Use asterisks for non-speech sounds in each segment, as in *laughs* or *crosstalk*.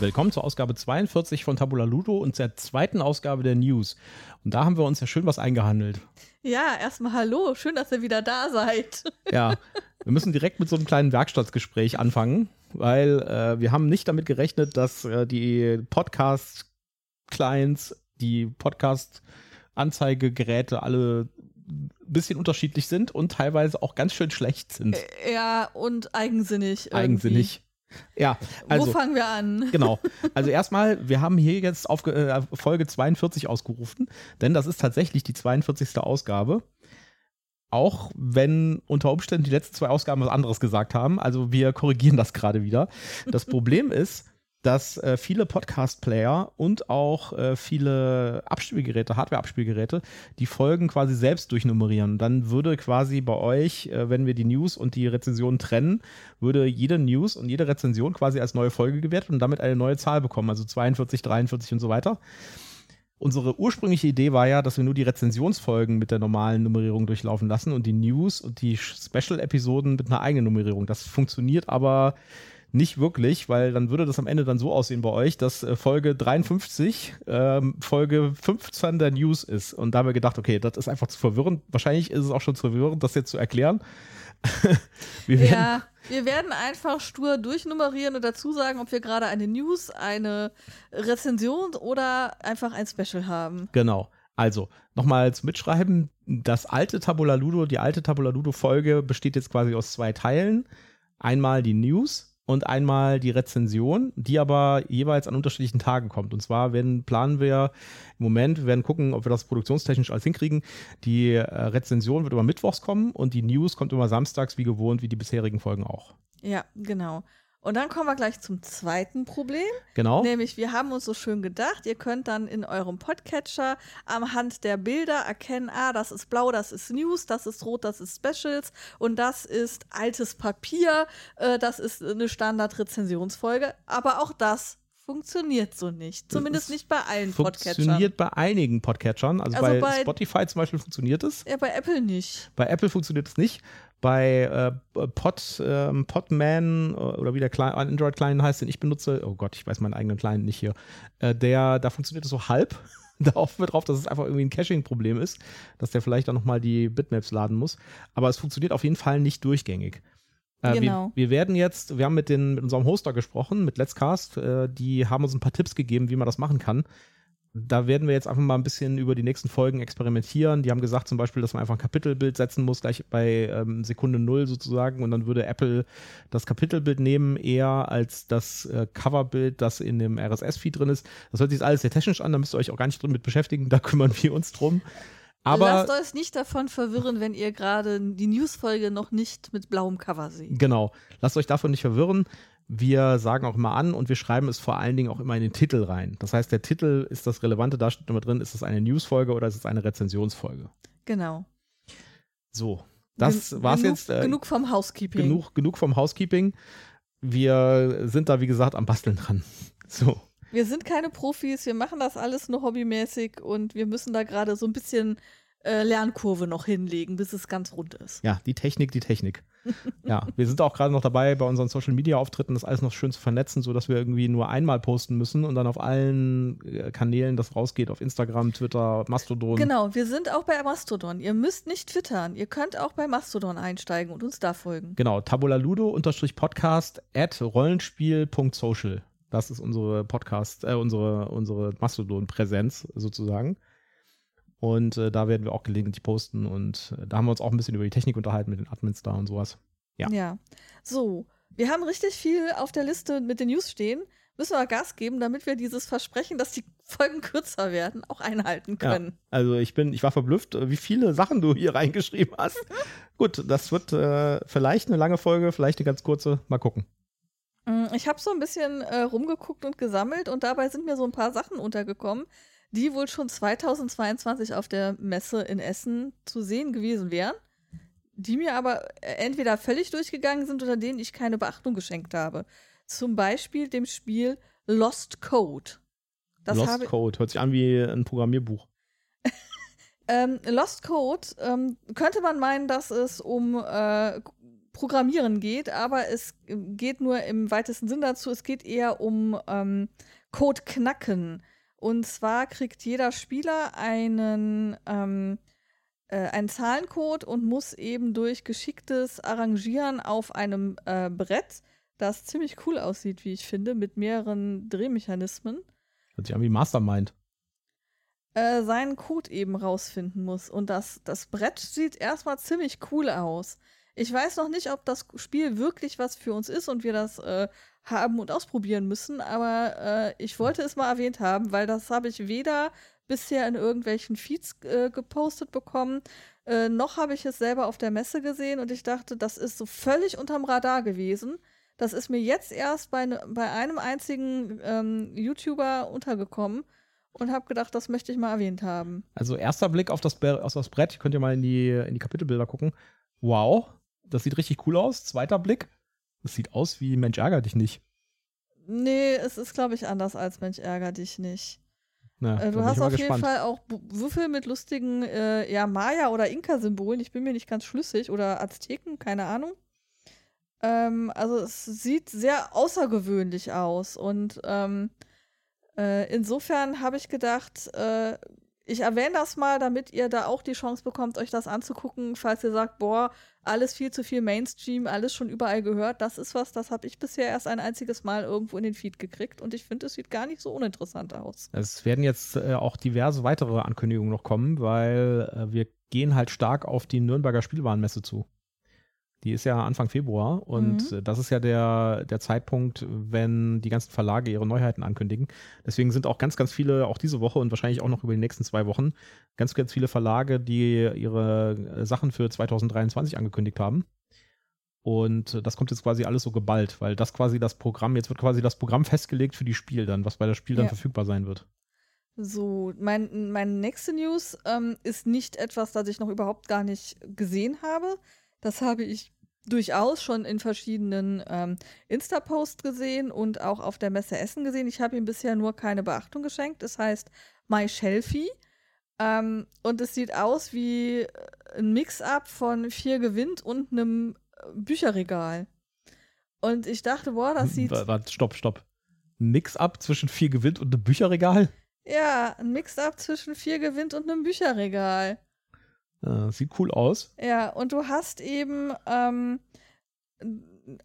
Willkommen zur Ausgabe 42 von Tabula Ludo und der zweiten Ausgabe der News. Und da haben wir uns ja schön was eingehandelt. Ja, erstmal hallo, schön, dass ihr wieder da seid. *laughs* Ja, wir müssen direkt mit so einem kleinen Werkstattgespräch anfangen, weil äh, wir haben nicht damit gerechnet, dass äh, die Podcast-Clients, die Podcast-Anzeigegeräte alle ein bisschen unterschiedlich sind und teilweise auch ganz schön schlecht sind. Ja, und eigensinnig. Irgendwie. Eigensinnig. Ja, also. Wo fangen wir an? *laughs* Genau. Also erstmal, wir haben hier jetzt auf äh, Folge 42 ausgerufen, denn das ist tatsächlich die 42. Ausgabe. Auch wenn unter Umständen die letzten zwei Ausgaben was anderes gesagt haben. Also wir korrigieren das gerade wieder. Das Problem ist, dass äh, viele Podcast-Player und auch äh, viele Abspielgeräte, Hardware-Abspielgeräte, die Folgen quasi selbst durchnummerieren. Dann würde quasi bei euch, äh, wenn wir die News und die Rezensionen trennen, würde jede News und jede Rezension quasi als neue Folge gewertet und damit eine neue Zahl bekommen, also 42, 43 und so weiter. Unsere ursprüngliche Idee war ja, dass wir nur die Rezensionsfolgen mit der normalen Nummerierung durchlaufen lassen und die News und die Special-Episoden mit einer eigenen Nummerierung. Das funktioniert aber nicht wirklich, weil dann würde das am Ende dann so aussehen bei euch, dass äh, Folge 53 ähm, Folge 15 der News ist. Und da haben wir gedacht, okay, das ist einfach zu verwirrend. Wahrscheinlich ist es auch schon zu verwirrend, das jetzt zu erklären. *laughs* wir ja, wir werden einfach stur durchnummerieren und dazu sagen, ob wir gerade eine News, eine Rezension oder einfach ein Special haben. Genau. Also, nochmal zum Mitschreiben. Das alte Tabula Ludo, die alte Tabula Ludo Folge besteht jetzt quasi aus zwei Teilen. Einmal die News und einmal die Rezension, die aber jeweils an unterschiedlichen Tagen kommt. Und zwar werden, planen wir im Moment, wir werden gucken, ob wir das produktionstechnisch alles hinkriegen. Die äh, Rezension wird immer mittwochs kommen und die News kommt immer samstags, wie gewohnt, wie die bisherigen Folgen auch. Ja, genau. Und dann kommen wir gleich zum zweiten Problem. Genau. Nämlich, wir haben uns so schön gedacht, ihr könnt dann in eurem Podcatcher anhand der Bilder erkennen, ah, das ist blau, das ist News, das ist rot, das ist Specials und das ist altes Papier, äh, das ist eine Standard-Rezensionsfolge. Aber auch das funktioniert so nicht. Zumindest nicht bei allen Podcatchern. Funktioniert bei einigen Podcatchern. Also, also bei, bei, Spotify zum Beispiel funktioniert es. Ja, bei Apple nicht. Bei Apple funktioniert es nicht. Bei äh, Pod, äh, Podman oder wie der Android-Client heißt, den ich benutze, oh Gott, ich weiß meinen eigenen Client nicht hier, äh, der, da funktioniert es so halb. *laughs* da hoffen wir drauf, dass es einfach irgendwie ein Caching-Problem ist, dass der vielleicht dann nochmal die Bitmaps laden muss. Aber es funktioniert auf jeden Fall nicht durchgängig. Äh, genau. Wir, wir, werden jetzt, wir haben mit, den, mit unserem Hoster gesprochen, mit Let's Cast, äh, die haben uns ein paar Tipps gegeben, wie man das machen kann. Da werden wir jetzt einfach mal ein bisschen über die nächsten Folgen experimentieren. Die haben gesagt zum Beispiel, dass man einfach ein Kapitelbild setzen muss, gleich bei ähm, Sekunde Null sozusagen. Und dann würde Apple das Kapitelbild nehmen, eher als das äh, Coverbild, das in dem RSS-Feed drin ist. Das hört sich alles sehr technisch an, da müsst ihr euch auch gar nicht drin mit beschäftigen. Da kümmern wir uns drum. Aber Lasst euch nicht davon verwirren, wenn ihr gerade die Newsfolge noch nicht mit blauem Cover seht. Genau. Lasst euch davon nicht verwirren. Wir sagen auch immer an und wir schreiben es vor allen Dingen auch immer in den Titel rein. Das heißt, der Titel ist das Relevante, da steht immer drin, ist es eine Newsfolge oder ist es eine Rezensionsfolge. Genau. So, das Gen war's genug, jetzt. Äh, genug vom Housekeeping. Genug, genug vom Housekeeping. Wir sind da, wie gesagt, am Basteln dran. *laughs* So. Wir sind keine Profis, wir machen das alles nur hobbymäßig und wir müssen da gerade so ein bisschen äh, Lernkurve noch hinlegen, bis es ganz rund ist. Ja, die Technik, die Technik. Ja, wir sind auch gerade noch dabei, bei unseren Social Media Auftritten das alles noch schön zu vernetzen, sodass wir irgendwie nur einmal posten müssen und dann auf allen äh, Kanälen das rausgeht, auf Instagram, Twitter, Mastodon. Genau, wir sind auch bei Mastodon. Ihr müsst nicht twittern, ihr könnt auch bei Mastodon einsteigen und uns da folgen. Genau, tabulaludo-podcast at rollenspiel.social. Das ist unsere Podcast, äh, unsere, unsere Mastodon-Präsenz sozusagen. Und äh, da werden wir auch gelegentlich posten. Und äh, da haben wir uns auch ein bisschen über die Technik unterhalten mit den Admins da und sowas. Ja. Ja. So, wir haben richtig viel auf der Liste mit den News stehen. Müssen wir Gas geben, damit wir dieses Versprechen, dass die Folgen kürzer werden, auch einhalten können. Ja, also ich bin, ich war verblüfft, wie viele Sachen du hier reingeschrieben hast. *laughs* Gut, das wird äh, vielleicht eine lange Folge, vielleicht eine ganz kurze. Mal gucken. Mm, ich habe so ein bisschen äh, rumgeguckt und gesammelt und dabei sind mir so ein paar Sachen untergekommen, die wohl schon 2022 auf der Messe in Essen zu sehen gewesen wären, die mir aber äh, entweder völlig durchgegangen sind oder denen ich keine Beachtung geschenkt habe. Zum Beispiel dem Spiel Lost Code. Das Lost Code hört sich an wie ein Programmierbuch. *laughs* ähm, Lost Code ähm, könnte man meinen, dass es um äh, Programmieren geht, aber es geht nur im weitesten Sinn dazu. Es geht eher um ähm, Code knacken. Und zwar kriegt jeder Spieler einen, ähm, äh, einen Zahlencode und muss eben durch geschicktes Arrangieren auf einem äh, Brett, das ziemlich cool aussieht, wie ich finde, mit mehreren Drehmechanismen. Hört sich an wie Mastermind. Äh, seinen Code eben rausfinden muss. Und das, das Brett sieht erstmal ziemlich cool aus. Ich weiß noch nicht, ob das Spiel wirklich was für uns ist und wir das äh, haben und ausprobieren müssen, aber äh, ich wollte es mal erwähnt haben, weil das habe ich weder bisher in irgendwelchen Feeds äh, gepostet bekommen, äh, noch habe ich es selber auf der Messe gesehen und ich dachte, das ist so völlig unterm Radar gewesen. Das ist mir jetzt erst bei, ne, bei einem einzigen ähm, YouTuber untergekommen und habe gedacht, das möchte ich mal erwähnt haben. Also erster Blick auf das, auf das Brett, könnt ihr mal in die, in die Kapitelbilder gucken. Wow, das sieht richtig cool aus. Zweiter Blick, das sieht aus wie Mensch ärger dich nicht. Nee, es ist, glaube ich, anders als Mensch ärger dich nicht. Na, äh, du hast auf jeden gespannt. Fall auch Würfel mit lustigen äh, ja, Maya- oder Inka-Symbolen. Ich bin mir nicht ganz schlüssig. Oder Azteken, keine Ahnung. Ähm, also es sieht sehr außergewöhnlich aus. Und ähm, äh, insofern habe ich gedacht, äh, ich erwähne das mal, damit ihr da auch die Chance bekommt, euch das anzugucken, falls ihr sagt, boah, alles viel zu viel Mainstream, alles schon überall gehört. Das ist was, das habe ich bisher erst ein einziges Mal irgendwo in den Feed gekriegt und ich finde, es sieht gar nicht so uninteressant aus. Es werden jetzt äh, auch diverse weitere Ankündigungen noch kommen, weil äh, wir gehen halt stark auf die Nürnberger Spielwarenmesse zu. Die ist ja Anfang Februar und Mhm. das ist ja der, der Zeitpunkt, wenn die ganzen Verlage ihre Neuheiten ankündigen. Deswegen sind auch ganz, ganz viele, auch diese Woche und wahrscheinlich auch noch über die nächsten zwei Wochen, ganz, ganz viele Verlage, die ihre Sachen für 2023 angekündigt haben. Und das kommt jetzt quasi alles so geballt, weil das quasi das Programm, jetzt wird quasi das Programm festgelegt für die Spiel dann, was bei das Spiel dann Ja. verfügbar sein wird. So, mein, meine nächste News ähm, ist nicht etwas, das ich noch überhaupt gar nicht gesehen habe. Das habe ich durchaus schon in verschiedenen ähm, Insta-Posts gesehen und auch auf der Messe Essen gesehen. Ich habe ihm bisher nur keine Beachtung geschenkt. Es heißt My Shelfie. Ähm, und es sieht aus wie äh, ein Mix-up von Vier gewinnt und einem äh, Bücherregal. Und ich dachte, boah, das sieht. Warte, stopp, stopp. Ein Mix-up zwischen vier Gewinn und einem Bücherregal? Ja, ein Mix-up zwischen Vier gewinnt und einem Bücherregal. Äh, sieht cool aus. Ja, und du hast eben ähm,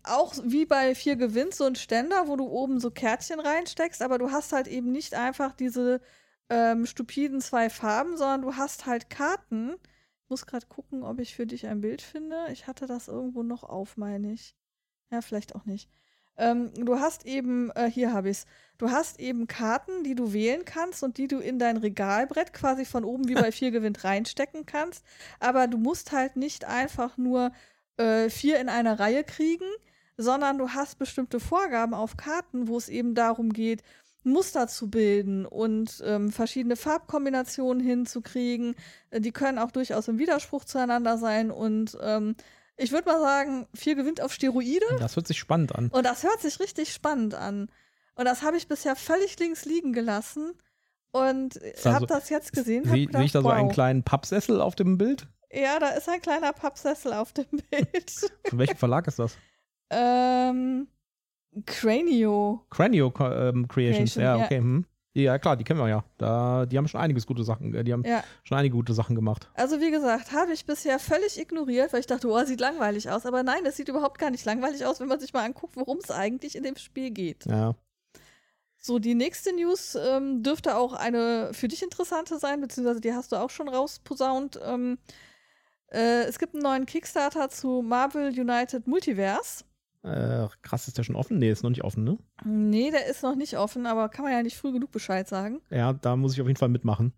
auch wie bei Vier gewinnt so einen Ständer, wo du oben so Kärtchen reinsteckst, aber du hast halt eben nicht einfach diese ähm, stupiden zwei Farben, sondern du hast halt Karten. Ich muss gerade gucken, ob ich für dich ein Bild finde. Ich hatte das irgendwo noch auf, meine ich. Ja, vielleicht auch nicht. Ähm, du hast eben, äh, hier habe ich es, du hast eben Karten, die du wählen kannst und die du in dein Regalbrett quasi von oben wie bei *laughs* vier gewinnt reinstecken kannst. Aber du musst halt nicht einfach nur äh, vier in einer Reihe kriegen, sondern du hast bestimmte Vorgaben auf Karten, wo es eben darum geht, Muster zu bilden und ähm, verschiedene Farbkombinationen hinzukriegen. Äh, Die können auch durchaus im Widerspruch zueinander sein und ähm, ich würde mal sagen, vier gewinnt auf Steroide. Das hört sich spannend an. Und das hört sich richtig spannend an. Und das habe ich bisher völlig links liegen gelassen. Und da habe das jetzt gesehen. Sehe sehe ich da so einen wow. kleinen Pappsessel auf dem Bild? Ja, da ist ein kleiner Pappsessel auf dem *laughs* Bild. Von welchem Verlag ist das? ähm, Cranio. Cranio ähm, Creations. Creation, ja, ja. okay. Hm. Ja, klar, die kennen wir ja. Da, die haben schon einiges gute Sachen, äh, die haben Ja. schon einige gute Sachen gemacht. Also wie gesagt, habe ich bisher völlig ignoriert, weil ich dachte, oh, sieht langweilig aus. Aber nein, es sieht überhaupt gar nicht langweilig aus, wenn man sich mal anguckt, worum es eigentlich in dem Spiel geht. Ja. So, die nächste News ähm, dürfte auch eine für dich interessante sein, beziehungsweise die hast du auch schon rausposaunt. Ähm, äh, es gibt einen neuen Kickstarter zu Marvel United Multiverse. Äh, krass, ist der schon offen? Nee, ist noch nicht offen, ne? Nee, der ist noch nicht offen, aber kann man ja nicht früh genug Bescheid sagen. Ja, da muss ich auf jeden Fall mitmachen.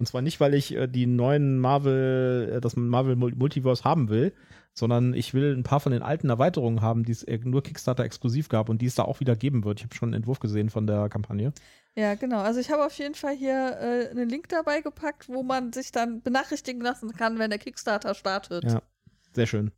Und zwar nicht, weil ich äh, die neuen Marvel, äh, das Marvel Mul- Multiverse haben will, sondern ich will ein paar von den alten Erweiterungen haben, die es äh, nur Kickstarter exklusiv gab und die es da auch wieder geben wird. Ich habe schon einen Entwurf gesehen von der Kampagne. Ja, genau. Also ich habe auf jeden Fall hier äh, einen Link dabei gepackt, wo man sich dann benachrichtigen lassen kann, wenn der Kickstarter startet. Ja, sehr schön.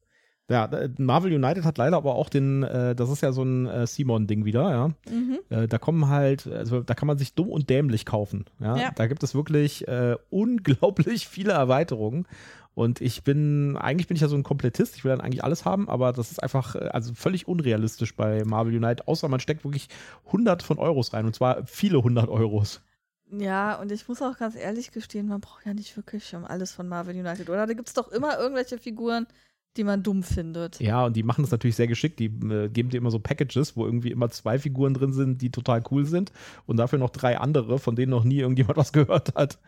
Ja, äh, Marvel United hat leider aber auch den, äh, das ist ja so ein äh, Simon-Ding wieder, ja. Mhm. Äh, da kommen halt, also da kann man sich dumm und dämlich kaufen. Ja? Ja. Da gibt es wirklich äh, unglaublich *laughs* viele Erweiterungen. Und ich bin, eigentlich bin ich ja so ein Komplettist, ich will dann eigentlich alles haben, aber das ist einfach, äh, also völlig unrealistisch bei Marvel United, außer man steckt wirklich hundert von Euros rein und zwar viele hundert Euros. Ja, und ich muss auch ganz ehrlich gestehen, man braucht ja nicht wirklich um alles von Marvel United, oder? Da gibt es doch immer irgendwelche Figuren, die man dumm findet. Ja, und die machen das natürlich sehr geschickt. Die äh, geben dir immer so Packages, wo irgendwie immer zwei Figuren drin sind, die total cool sind und dafür noch drei andere, von denen noch nie irgendjemand *laughs* was gehört hat.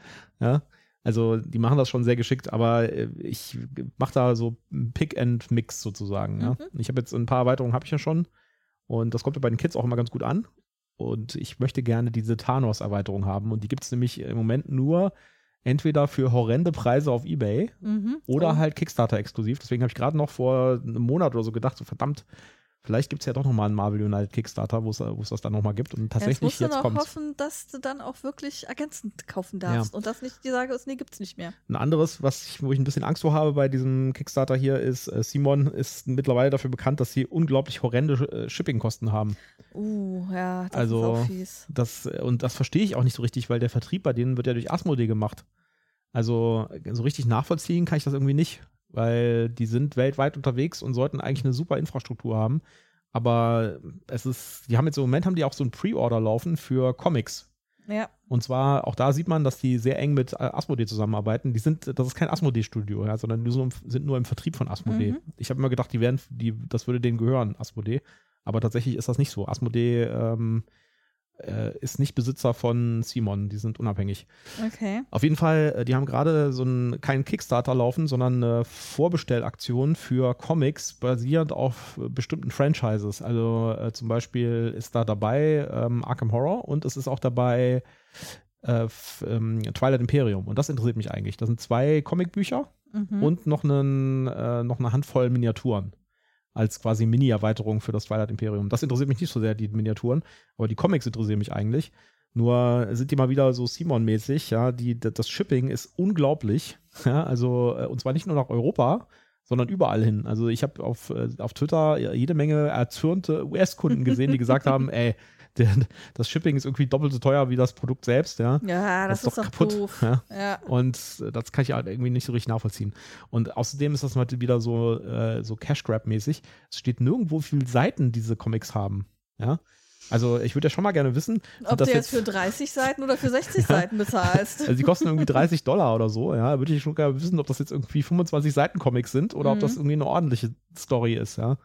Ja. Also die machen das schon sehr geschickt, aber äh, ich mache da so einen Pick-and-Mix sozusagen. Ja. Mhm. Ich habe jetzt ein paar Erweiterungen habe ich ja schon und das kommt ja bei den Kids auch immer ganz gut an. Und ich möchte gerne diese Thanos-Erweiterung haben und die gibt es nämlich im Moment nur entweder für horrende Preise auf Ebay Mhm. oder Oh. halt Kickstarter-exklusiv. Deswegen habe ich gerade noch vor einem Monat oder so gedacht, so verdammt, vielleicht gibt es ja doch nochmal einen Marvel United Kickstarter, wo es es das dann nochmal gibt. Und Jetzt tatsächlich, musst du jetzt noch kommt hoffen, dass du dann auch wirklich ergänzend kaufen darfst und dass nicht die Sage ist, nee, gibt's nicht mehr. Ein anderes, was ich, wo ich ein bisschen Angst vor habe bei diesem Kickstarter hier, ist, äh, Simon ist mittlerweile dafür bekannt, dass sie unglaublich horrende äh, Shippingkosten haben. Uh, ja, das Also- ist auch fies. Das, äh, und das verstehe ich auch nicht so richtig, weil der Vertrieb bei denen wird ja durch Asmodee gemacht. Also so richtig nachvollziehen kann ich das irgendwie nicht, weil die sind weltweit unterwegs und sollten eigentlich eine super Infrastruktur haben. Aber es ist, die haben jetzt im Moment haben die auch so ein Pre-Order laufen für Comics. Ja, Und zwar, auch da sieht man, dass die sehr eng mit Asmodee zusammenarbeiten. Die sind, das ist kein Asmodee-Studio, ja, sondern die sind nur im Vertrieb von Asmodee. Mhm. Ich habe immer gedacht, die wären, die, das würde denen gehören, Asmodee. Aber tatsächlich ist das nicht so. Asmodee ähm, äh, ist nicht Besitzer von Simon, die sind unabhängig. okay. Auf jeden Fall, äh, die haben gerade so einen, keinen Kickstarter laufen, sondern eine Vorbestellaktion für Comics basierend auf äh, bestimmten Franchises. Also äh, zum Beispiel ist da dabei ähm, Arkham Horror und es ist auch dabei äh, ähm, Twilight Imperium. Und das interessiert mich eigentlich. Das sind zwei Comicbücher Mhm. und noch, einen, äh, noch eine Handvoll Miniaturen. Als quasi Mini-Erweiterung für das Twilight Imperium. Das interessiert mich nicht so sehr, die Miniaturen, aber die Comics interessieren mich eigentlich. Nur sind die mal wieder so Simon-mäßig, ja, die, das Shipping ist unglaublich. *laughs* Ja, also, äh, und zwar nicht nur nach Europa, sondern überall hin. Also ich habe auf, äh, auf Twitter jede Menge erzürnte US-Kunden gesehen, die gesagt haben, *laughs* ey, der, das Shipping ist irgendwie doppelt so teuer wie das Produkt selbst, ja. ja, das, ist doch, doof. Ja. Ja. Und äh, das kann ich halt irgendwie nicht so richtig nachvollziehen. Und außerdem ist das mal wieder so, äh, so Cash Grab-mäßig. Es steht nirgendwo, wie viele Seiten diese Comics haben. Ja. Also ich würde ja schon mal gerne wissen, Ob das du jetzt für 30 Seiten oder für 60 *laughs* Seiten bezahlst. also die kosten irgendwie 30 Dollar oder so, ja. Würde ich schon gerne wissen, ob das jetzt irgendwie 25 Seiten Comics sind oder ob Mhm. das irgendwie eine ordentliche Story ist, ja.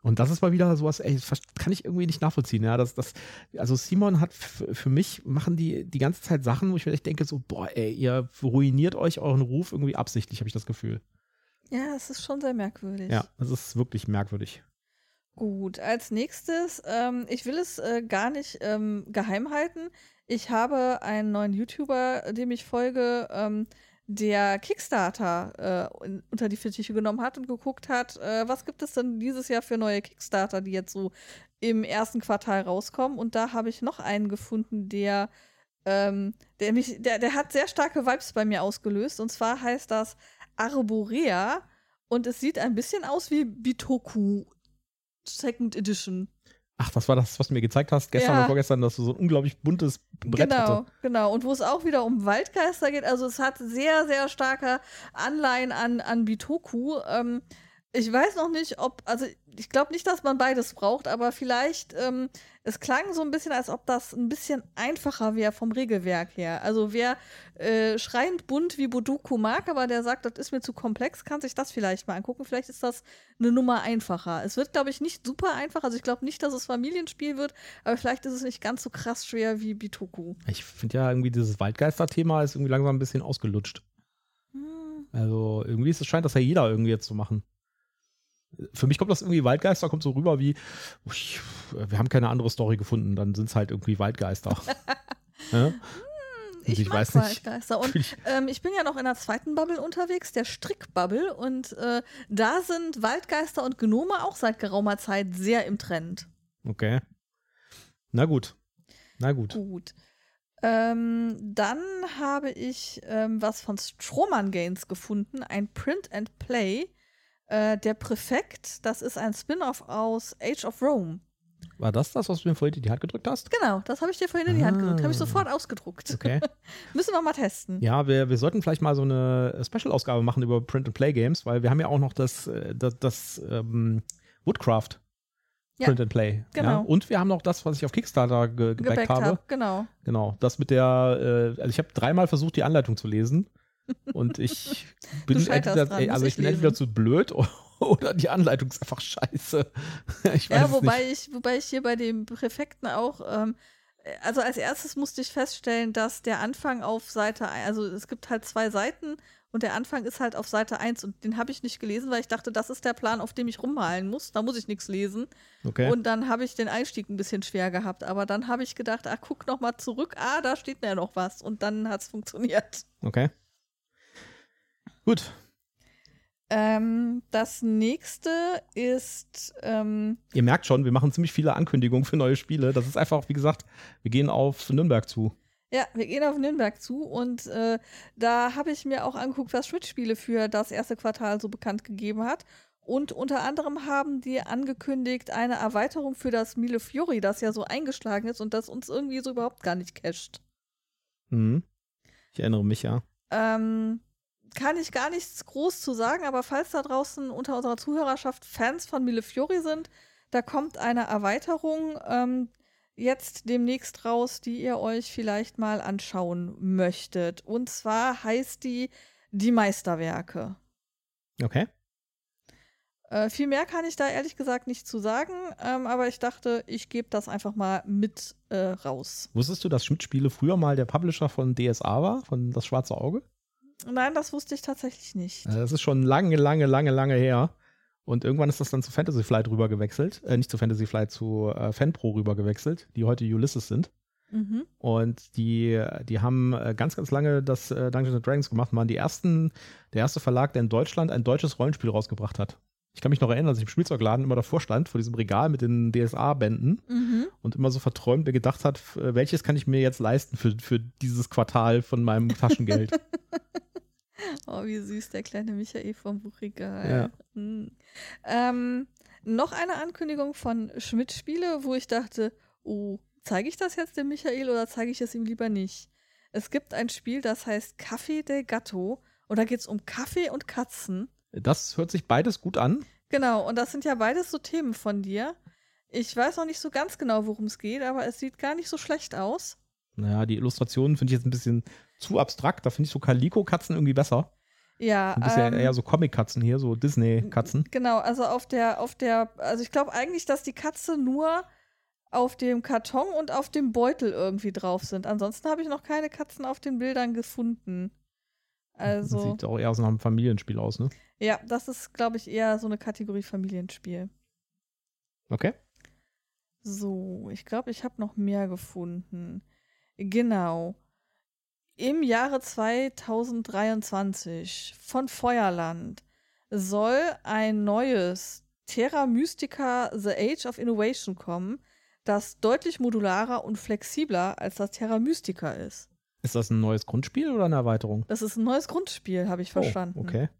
Und das ist mal wieder sowas, ey, das kann ich irgendwie nicht nachvollziehen, ja. Das, das, also Simon hat für mich, machen die die ganze Zeit Sachen, wo ich vielleicht denke, so, boah, ey, ihr ruiniert euch euren Ruf irgendwie absichtlich, habe ich das Gefühl. ja, es ist schon sehr merkwürdig. Ja, das ist wirklich merkwürdig. Gut, als nächstes, ähm, ich will es äh, gar nicht ähm, geheim halten. Ich habe einen neuen YouTuber, dem ich folge, ähm, der Kickstarter äh, unter die Fittiche genommen hat und geguckt hat, äh, was gibt es denn dieses Jahr für neue Kickstarter, die jetzt so im ersten Quartal rauskommen. Und da habe ich noch einen gefunden, der, ähm, der mich, der, der hat sehr starke Vibes bei mir ausgelöst. Und zwar heißt das Arborea und es sieht ein bisschen aus wie Bitoku Second Edition. Ach, das war das, was du mir gezeigt hast, gestern Ja. oder vorgestern, dass du so ein unglaublich buntes Brett genau, hatte. genau. Und wo es auch wieder um Waldgeister geht. Also es hat sehr, sehr starke Anleihen an, an Bitoku. Ähm, ich weiß noch nicht, ob, also ich glaube nicht, dass man beides braucht, aber vielleicht, ähm, es klang so ein bisschen, als ob das ein bisschen einfacher wäre vom Regelwerk her. Also wer äh, schreiend bunt wie Bodoku mag, aber der sagt, das ist mir zu komplex, kann sich das vielleicht mal angucken. Vielleicht ist das eine Nummer einfacher. Es wird, glaube ich, nicht super einfach. Also ich glaube nicht, dass es Familienspiel wird, aber vielleicht ist es nicht ganz so krass schwer wie Bitoku. Ich finde ja irgendwie dieses Waldgeister-Thema ist irgendwie langsam ein bisschen ausgelutscht. Hm. Also irgendwie ist es scheint das ja jeder irgendwie jetzt zu machen. Für mich kommt das irgendwie Waldgeister, kommt so rüber wie, wir haben keine andere Story gefunden, dann sind es halt irgendwie Waldgeister. *laughs* ja? Und Ich, ich mag weiß nicht. Waldgeister. Und Ich- ähm, ich bin ja noch in der zweiten Bubble unterwegs, der Strickbubble. Und äh, da sind Waldgeister und Gnome auch seit geraumer Zeit sehr im Trend. Okay. Na gut. Na gut. Gut. Ähm, dann habe ich ähm, was von Strohmann Games gefunden, ein Print and Play. Äh, der Präfekt, das ist ein Spin-off aus Age of Rome. War das das, was du mir vorhin in die Hand gedrückt hast? Genau, das habe ich dir vorhin in die Hand gedrückt. Habe ich Ah. sofort ausgedruckt. Okay. *laughs* Müssen wir mal testen. Ja, wir, wir sollten vielleicht mal so eine Special-Ausgabe machen über Print-and-Play-Games, weil wir haben ja auch noch das, äh, das, das ähm, Woodcraft Ja, Print-and-Play. genau. Ja? Und wir haben noch das, was ich auf Kickstarter ge gebackt Gebackt habe. habe. Genau. Genau, das mit der, äh, also ich habe dreimal versucht, die Anleitung zu lesen. Und ich bin entweder, dran, muss also ich bin entweder zu blöd oder die Anleitung ist einfach scheiße. *laughs* Ich weiß Ja, wobei nicht. ich, wobei ich hier bei dem Präfekten auch, ähm, also als erstes musste ich feststellen, dass der Anfang auf Seite, also es gibt halt zwei Seiten und der Anfang ist halt auf Seite 1 und den habe ich nicht gelesen, weil ich dachte, das ist der Plan, auf dem ich rummalen muss. Da muss ich nichts lesen. Okay. Und dann habe ich den Einstieg ein bisschen schwer gehabt. Aber dann habe ich gedacht, ah, guck noch mal zurück. Ah, da steht ja noch was. Und dann hat es funktioniert. okay. Gut. Ähm, das nächste ist, ähm, Ihr merkt schon, wir machen ziemlich viele Ankündigungen für neue Spiele. Das ist einfach, wie gesagt, wir gehen auf Nürnberg zu. ja, wir gehen auf Nürnberg zu und äh, da habe ich mir auch angeguckt, was Switch-Spiele für das erste Quartal so bekannt gegeben hat. Und unter anderem haben die angekündigt eine Erweiterung für das Mille Fiori, das ja so eingeschlagen ist und das uns irgendwie so überhaupt gar nicht casht. Mhm. Ich erinnere mich, ja. Ähm, kann ich gar nichts groß zu sagen, aber falls da draußen unter unserer Zuhörerschaft Fans von Mille Fiori sind, da kommt eine Erweiterung ähm, jetzt demnächst raus, die ihr euch vielleicht mal anschauen möchtet. Und zwar heißt die Die Meisterwerke. Okay. Äh, viel mehr kann ich da ehrlich gesagt nicht zu sagen, ähm, aber ich dachte, ich gebe das einfach mal mit äh, raus. Wusstest du, dass Schmidt-Spiele früher mal der Publisher von DSA war, von Das Schwarze Auge? Nein, das wusste ich tatsächlich nicht. Äh, Das ist schon lange, lange, lange, lange her. Und irgendwann ist das dann zu Fantasy Flight rüber gewechselt. Äh, nicht zu Fantasy Flight, zu äh, Fanpro rüber gewechselt, die heute Ulysses sind. Mhm. Und die, die haben äh, ganz, ganz lange das äh, Dungeons and Dragons gemacht, waren die ersten, der erste Verlag, der in Deutschland ein deutsches Rollenspiel rausgebracht hat. Ich kann mich noch erinnern, dass ich im Spielzeugladen immer davor stand, vor diesem Regal mit den DSA-Bänden Mhm. und immer so verträumt mir gedacht hat, äh, welches kann ich mir jetzt leisten für, für dieses Quartal von meinem Taschengeld. *laughs* Oh, wie süß, der kleine Michael vom Buchregal. Ja. Hm. Ähm, noch eine Ankündigung von Schmidt Spiele, wo ich dachte, oh, zeige ich das jetzt dem Michael oder zeige ich es ihm lieber nicht? Es gibt ein Spiel, das heißt Café del Gatto und da geht es um Kaffee und Katzen. das hört sich beides gut an. Genau, und das sind ja beides so Themen von dir. Ich weiß noch nicht so ganz genau, worum es geht, aber es sieht gar nicht so schlecht aus. Naja, die Illustrationen finde ich jetzt ein bisschen zu abstrakt. Da finde ich so Calico-Katzen irgendwie besser. Ja, Ein bisschen ähm, eher so Comic-Katzen hier, so Disney-Katzen. Genau, also auf der, auf der, also ich glaube eigentlich, dass die Katze nur auf dem Karton und auf dem Beutel irgendwie drauf sind. Ansonsten habe ich noch keine Katzen auf den Bildern gefunden. Also, Sieht auch eher so nach einem Familienspiel aus, ne? ja, das ist, glaube ich, eher so eine Kategorie Familienspiel. Okay. So, ich glaube, ich habe noch mehr gefunden. Genau. Im Jahre 2023 von Feuerland soll ein neues Terra Mystica The Age of Innovation kommen, das deutlich modularer und flexibler als das Terra Mystica ist. Ist das ein neues Grundspiel oder eine Erweiterung? Das ist ein neues Grundspiel, habe ich verstanden. Oh, okay.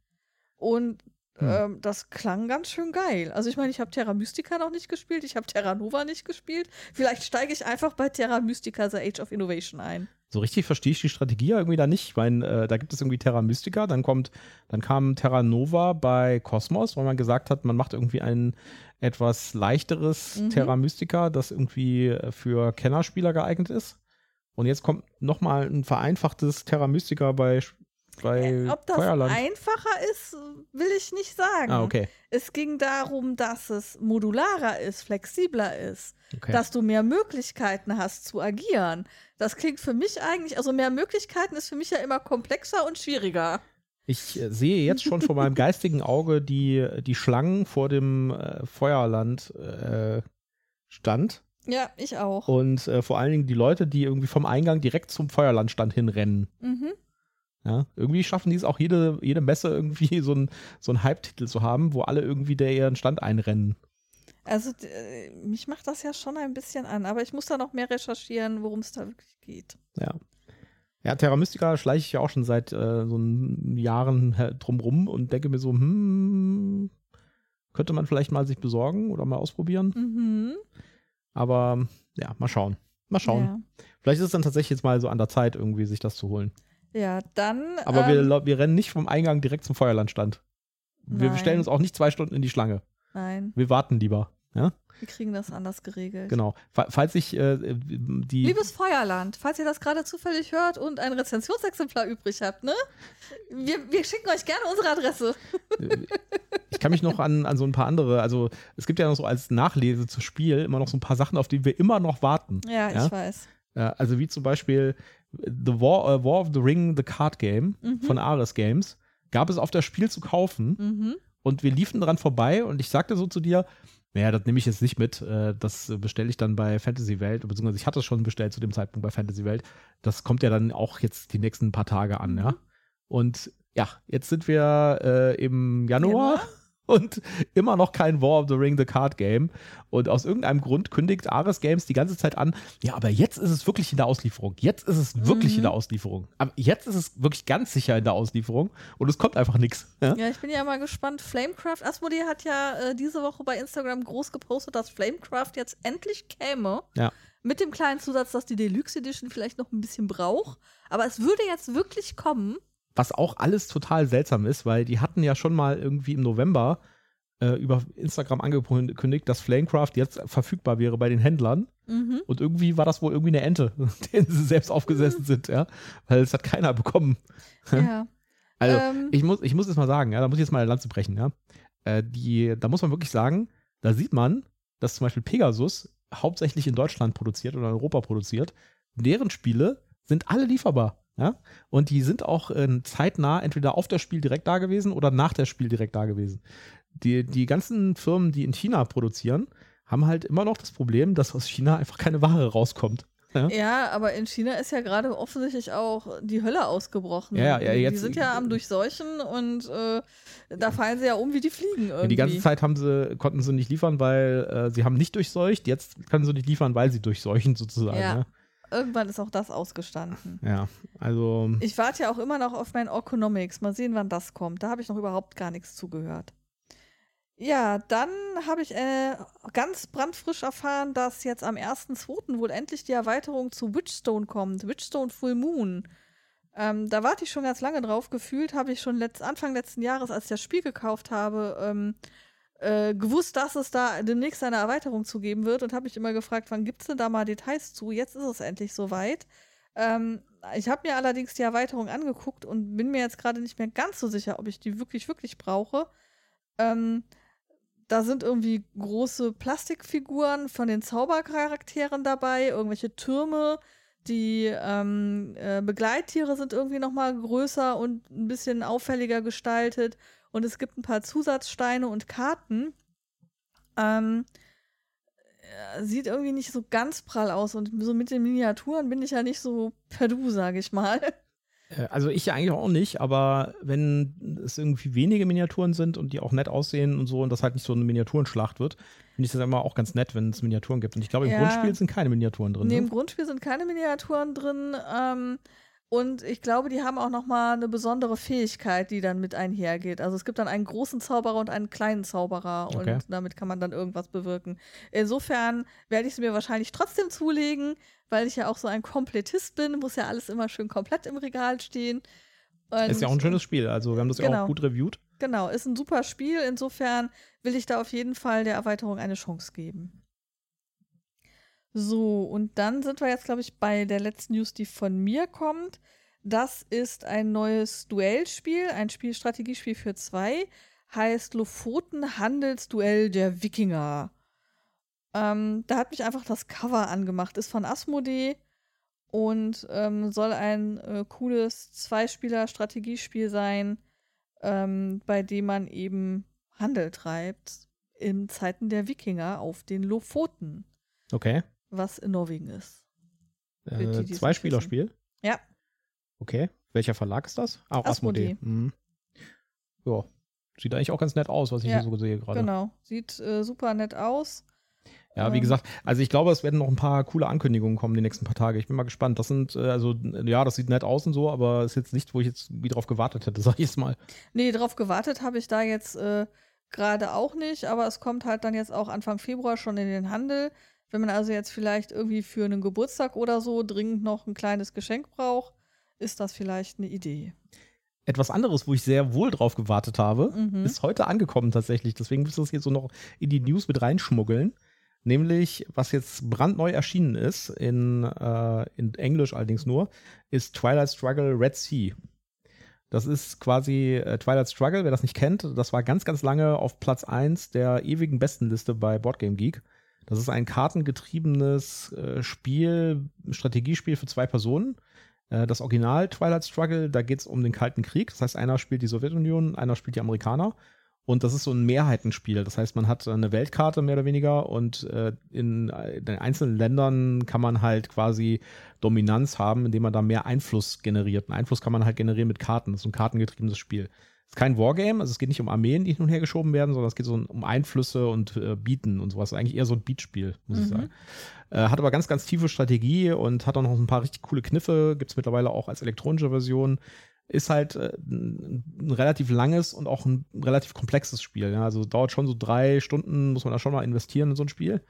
Und Hm. ähm, das klang ganz schön geil. Also ich meine, ich habe Terra Mystica noch nicht gespielt, ich habe Terra Nova nicht gespielt. Vielleicht steige ich einfach bei Terra Mystica The Age of Innovation ein. So richtig verstehe ich die Strategie ja irgendwie da nicht. Ich meine, äh, da gibt es irgendwie Terra Mystica, dann kommt, dann kam Terra Nova bei Cosmos, weil man gesagt hat, man macht irgendwie ein etwas leichteres Mhm. Terra Mystica, das irgendwie äh, für Kennerspieler geeignet ist. Und jetzt kommt nochmal ein vereinfachtes Terra Mystica bei, bei Äh, Ob das Feuerland. einfacher ist, will ich nicht sagen. ah, okay. Es ging darum, dass es modularer ist, flexibler ist, okay. dass du mehr Möglichkeiten hast zu agieren. Das klingt für mich eigentlich, also mehr Möglichkeiten ist für mich ja immer komplexer und schwieriger. Ich äh, sehe jetzt schon vor meinem *laughs* geistigen Auge die, die Schlangen vor dem äh, Feuerland äh, stand. Ja, ich auch. Und äh, vor allen Dingen die Leute, die irgendwie vom Eingang direkt zum Feuerlandstand hinrennen. Mhm. Ja, irgendwie schaffen die es auch jede, jede Messe irgendwie *laughs* so ein, so Hype-Titel zu haben, wo alle irgendwie der ihren Stand einrennen. Also äh, mich macht das ja schon ein bisschen an, aber ich muss da noch mehr recherchieren, worum es da wirklich geht. Ja. Ja, Terra Mystica schleiche ich ja auch schon seit äh, so Jahren drumrum und denke mir so, hm, Könnte man vielleicht mal sich besorgen oder mal ausprobieren. Mhm. Aber ja, mal schauen. Mal schauen. Ja. Vielleicht ist es dann tatsächlich jetzt mal so an der Zeit, irgendwie sich das zu holen. Ja, dann. Aber ähm, wir, wir rennen nicht vom Eingang direkt zum Feuerlandstand. Wir Nein. stellen uns auch nicht zwei Stunden in die Schlange. Nein, Wir warten lieber. Ja, wir kriegen das anders geregelt. genau. Fa- Falls ich äh, die. Liebes Feuerland, falls ihr das gerade zufällig hört und ein Rezensionsexemplar übrig habt, ne? Wir, wir schicken euch gerne unsere Adresse. Ich kann mich noch an, an so ein paar andere, also es gibt ja noch so als Nachlese zu Spiel immer noch so ein paar Sachen, auf die wir immer noch warten. Ja, Ja? ich weiß. Äh, also wie zum Beispiel The War, äh, War of the Ring, The Card Game Mhm. von Ares Games. Gab es auf das Spiel zu kaufen Mhm. und wir liefen dran vorbei und ich sagte so zu dir, naja, das nehme ich jetzt nicht mit. äh, Das bestelle ich dann bei Fantasy Welt, beziehungsweise ich hatte es schon bestellt zu dem Zeitpunkt bei Fantasy Welt. Das kommt ja dann auch jetzt die nächsten paar Tage an, ja. Und ja, jetzt sind wir äh, im Januar Januar? Und immer noch kein War of the Ring, The Card Game. Und aus irgendeinem Grund kündigt Ares Games die ganze Zeit an, ja, aber jetzt ist es wirklich in der Auslieferung. Jetzt ist es wirklich in Mhm. der Auslieferung. Aber jetzt ist es wirklich ganz sicher in der Auslieferung und es kommt einfach nichts. Ja? Ja, ich bin ja mal gespannt. Flamecraft, Asmodee hat ja äh, diese Woche bei Instagram groß gepostet, dass Flamecraft jetzt endlich käme. Ja. Mit dem kleinen Zusatz, dass die Deluxe Edition vielleicht noch ein bisschen braucht. Aber es würde jetzt wirklich kommen. Was auch alles total seltsam ist, weil die hatten ja schon mal irgendwie im November äh, über Instagram angekündigt, dass Flamecraft jetzt verfügbar wäre bei den Händlern. Mhm. Und irgendwie war das wohl irgendwie eine Ente, *laughs* denen sie selbst aufgesessen sind, ja. Weil es hat keiner bekommen. *laughs* Ja. Also, Ähm. ich, muss, ich muss jetzt mal sagen, ja, da muss ich jetzt mal eine Lanze brechen, ja. Äh, die, da muss man wirklich sagen, da sieht man, dass zum Beispiel Pegasus hauptsächlich in Deutschland produziert oder in Europa produziert. Deren Spiele sind alle lieferbar, ja. Und die sind auch äh, zeitnah entweder auf das Spiel direkt da gewesen oder nach dem Spiel direkt da gewesen. Die, die ganzen Firmen, die in China produzieren, haben halt immer noch das Problem, dass aus China einfach keine Ware rauskommt. Ja? Ja, aber in China ist ja gerade offensichtlich auch die Hölle ausgebrochen. Ja, ja, Die jetzt- sind ja am Durchseuchen und äh, da fallen sie ja um wie die Fliegen irgendwie. Ja, die ganze Zeit haben sie, konnten sie nicht liefern, weil äh, sie haben nicht durchseucht. Jetzt können sie nicht liefern, weil sie durchseuchen sozusagen. Ja. Irgendwann ist auch das ausgestanden. ja also Ich warte ja auch immer noch auf mein Economics. Mal sehen, wann das kommt. Da habe ich noch überhaupt gar nichts zugehört. Ja, dann habe ich äh, ganz brandfrisch erfahren, dass jetzt am 1.2. wohl endlich die Erweiterung zu Witchstone kommt. Witchstone Full Moon. Ähm, da warte ich schon ganz lange drauf. Gefühlt habe ich schon letzt, Anfang letzten Jahres, als ich das Spiel gekauft habe, ähm, äh, gewusst, dass es da demnächst eine Erweiterung zu geben wird und habe mich immer gefragt, wann gibt es denn da mal Details zu? Jetzt ist es endlich soweit. Ähm, ich habe mir allerdings die Erweiterung angeguckt und bin mir jetzt gerade nicht mehr ganz so sicher, ob ich die wirklich, wirklich brauche. Ähm, da sind irgendwie große Plastikfiguren von den Zaubercharakteren dabei, irgendwelche Türme. Die ähm, äh, Begleittiere sind irgendwie noch mal größer und ein bisschen auffälliger gestaltet. Und es gibt ein paar Zusatzsteine und Karten. Ähm, äh, sieht irgendwie nicht so ganz prall aus. Und so mit den Miniaturen bin ich ja nicht so per Du, sage ich mal. *laughs* Äh, Also ich ja eigentlich auch nicht, aber wenn es irgendwie wenige Miniaturen sind und die auch nett aussehen und so und das halt nicht so eine Miniaturenschlacht wird, finde ich das immer auch ganz nett, wenn es Miniaturen gibt. Und ich glaube, im Ja. Grundspiel sind keine Miniaturen drin. Nee, im ne? Grundspiel sind keine Miniaturen drin. Ähm, und ich glaube, die haben auch noch mal eine besondere Fähigkeit, die dann mit einhergeht. Also es gibt dann einen großen Zauberer und einen kleinen Zauberer Okay. und damit kann man dann irgendwas bewirken. Insofern werde ich sie mir wahrscheinlich trotzdem zulegen, weil ich ja auch so ein Komplettist bin, muss ja alles immer schön komplett im Regal stehen. Und, Ist ja auch ein schönes Spiel. Also wir haben das ja Genau. auch gut reviewt. Genau, ist ein super Spiel. Insofern will ich da auf jeden Fall der Erweiterung eine Chance geben. So, und dann sind wir jetzt, glaube ich, bei der letzten News, die von mir kommt. Das ist ein neues Duellspiel, ein Spiel, Strategiespiel für zwei. Heißt Lofoten Handelsduell der Wikinger. Ähm, da hat mich einfach das Cover angemacht. Ist von Asmodee und ähm, soll ein äh, cooles Zweispieler-Strategiespiel sein ähm, bei dem man eben Handel treibt in Zeiten der Wikinger auf den Lofoten, Okay. Was in Norwegen ist. Äh, die zwei Spielerspiel. Ja. Okay. Welcher Verlag ist das? Ah, auch Asmodee. Asmodee. Mhm. Ja. Sieht eigentlich auch ganz nett aus, was ich Ja, hier so sehe gerade. Genau. Sieht äh, super nett aus. Ja, wie Ähm, gesagt, also ich glaube, es werden noch ein paar coole Ankündigungen kommen die nächsten paar Tage. Ich bin mal gespannt. Das sind, äh, also, äh, ja, das sieht nett aus und so, aber ist jetzt nicht, wo ich jetzt wie drauf gewartet hätte, *laughs* sag ich jetzt mal. Nee, drauf gewartet habe ich da jetzt äh, gerade auch nicht, aber es kommt halt dann jetzt auch Anfang Februar schon in den Handel. Wenn man also jetzt vielleicht irgendwie für einen Geburtstag oder so dringend noch ein kleines Geschenk braucht, ist das vielleicht eine Idee. Etwas anderes, wo ich sehr wohl drauf gewartet habe, Mhm. ist heute angekommen tatsächlich. Deswegen müssen wir es hier so noch in die News mit reinschmuggeln. Nämlich, was jetzt brandneu erschienen ist, in, äh, in Englisch allerdings nur, ist Twilight Struggle Red Sea. Das ist quasi äh, Twilight Struggle, wer das nicht kennt, das war ganz, ganz lange auf Platz 1 der ewigen Bestenliste bei Boardgame Geek. Das ist ein kartengetriebenes äh, Spiel, Strategiespiel für zwei Personen. Äh, das Original Twilight Struggle, da geht es um den Kalten Krieg. Das heißt, einer spielt die Sowjetunion, einer spielt die Amerikaner. Und das ist so ein Mehrheitenspiel. Das heißt, man hat eine Weltkarte mehr oder weniger und äh, in äh, den einzelnen Ländern kann man halt quasi Dominanz haben, indem man da mehr Einfluss generiert. Einen Einfluss kann man halt generieren mit Karten. Das ist ein kartengetriebenes Spiel. Es ist kein Wargame, also es geht nicht um Armeen, die hin und her geschoben werden, sondern es geht so um Einflüsse und äh, Bieten und sowas. Eigentlich eher so ein Beatspiel, muss ich Mhm. sagen. Äh, hat aber ganz, ganz tiefe Strategie und hat auch noch ein paar richtig coole Kniffe. Gibt es mittlerweile auch als elektronische Version. Ist halt äh, ein, ein relativ langes und auch ein relativ komplexes Spiel. Ja? Also dauert schon so drei Stunden, muss man da schon mal investieren in so ein Spiel.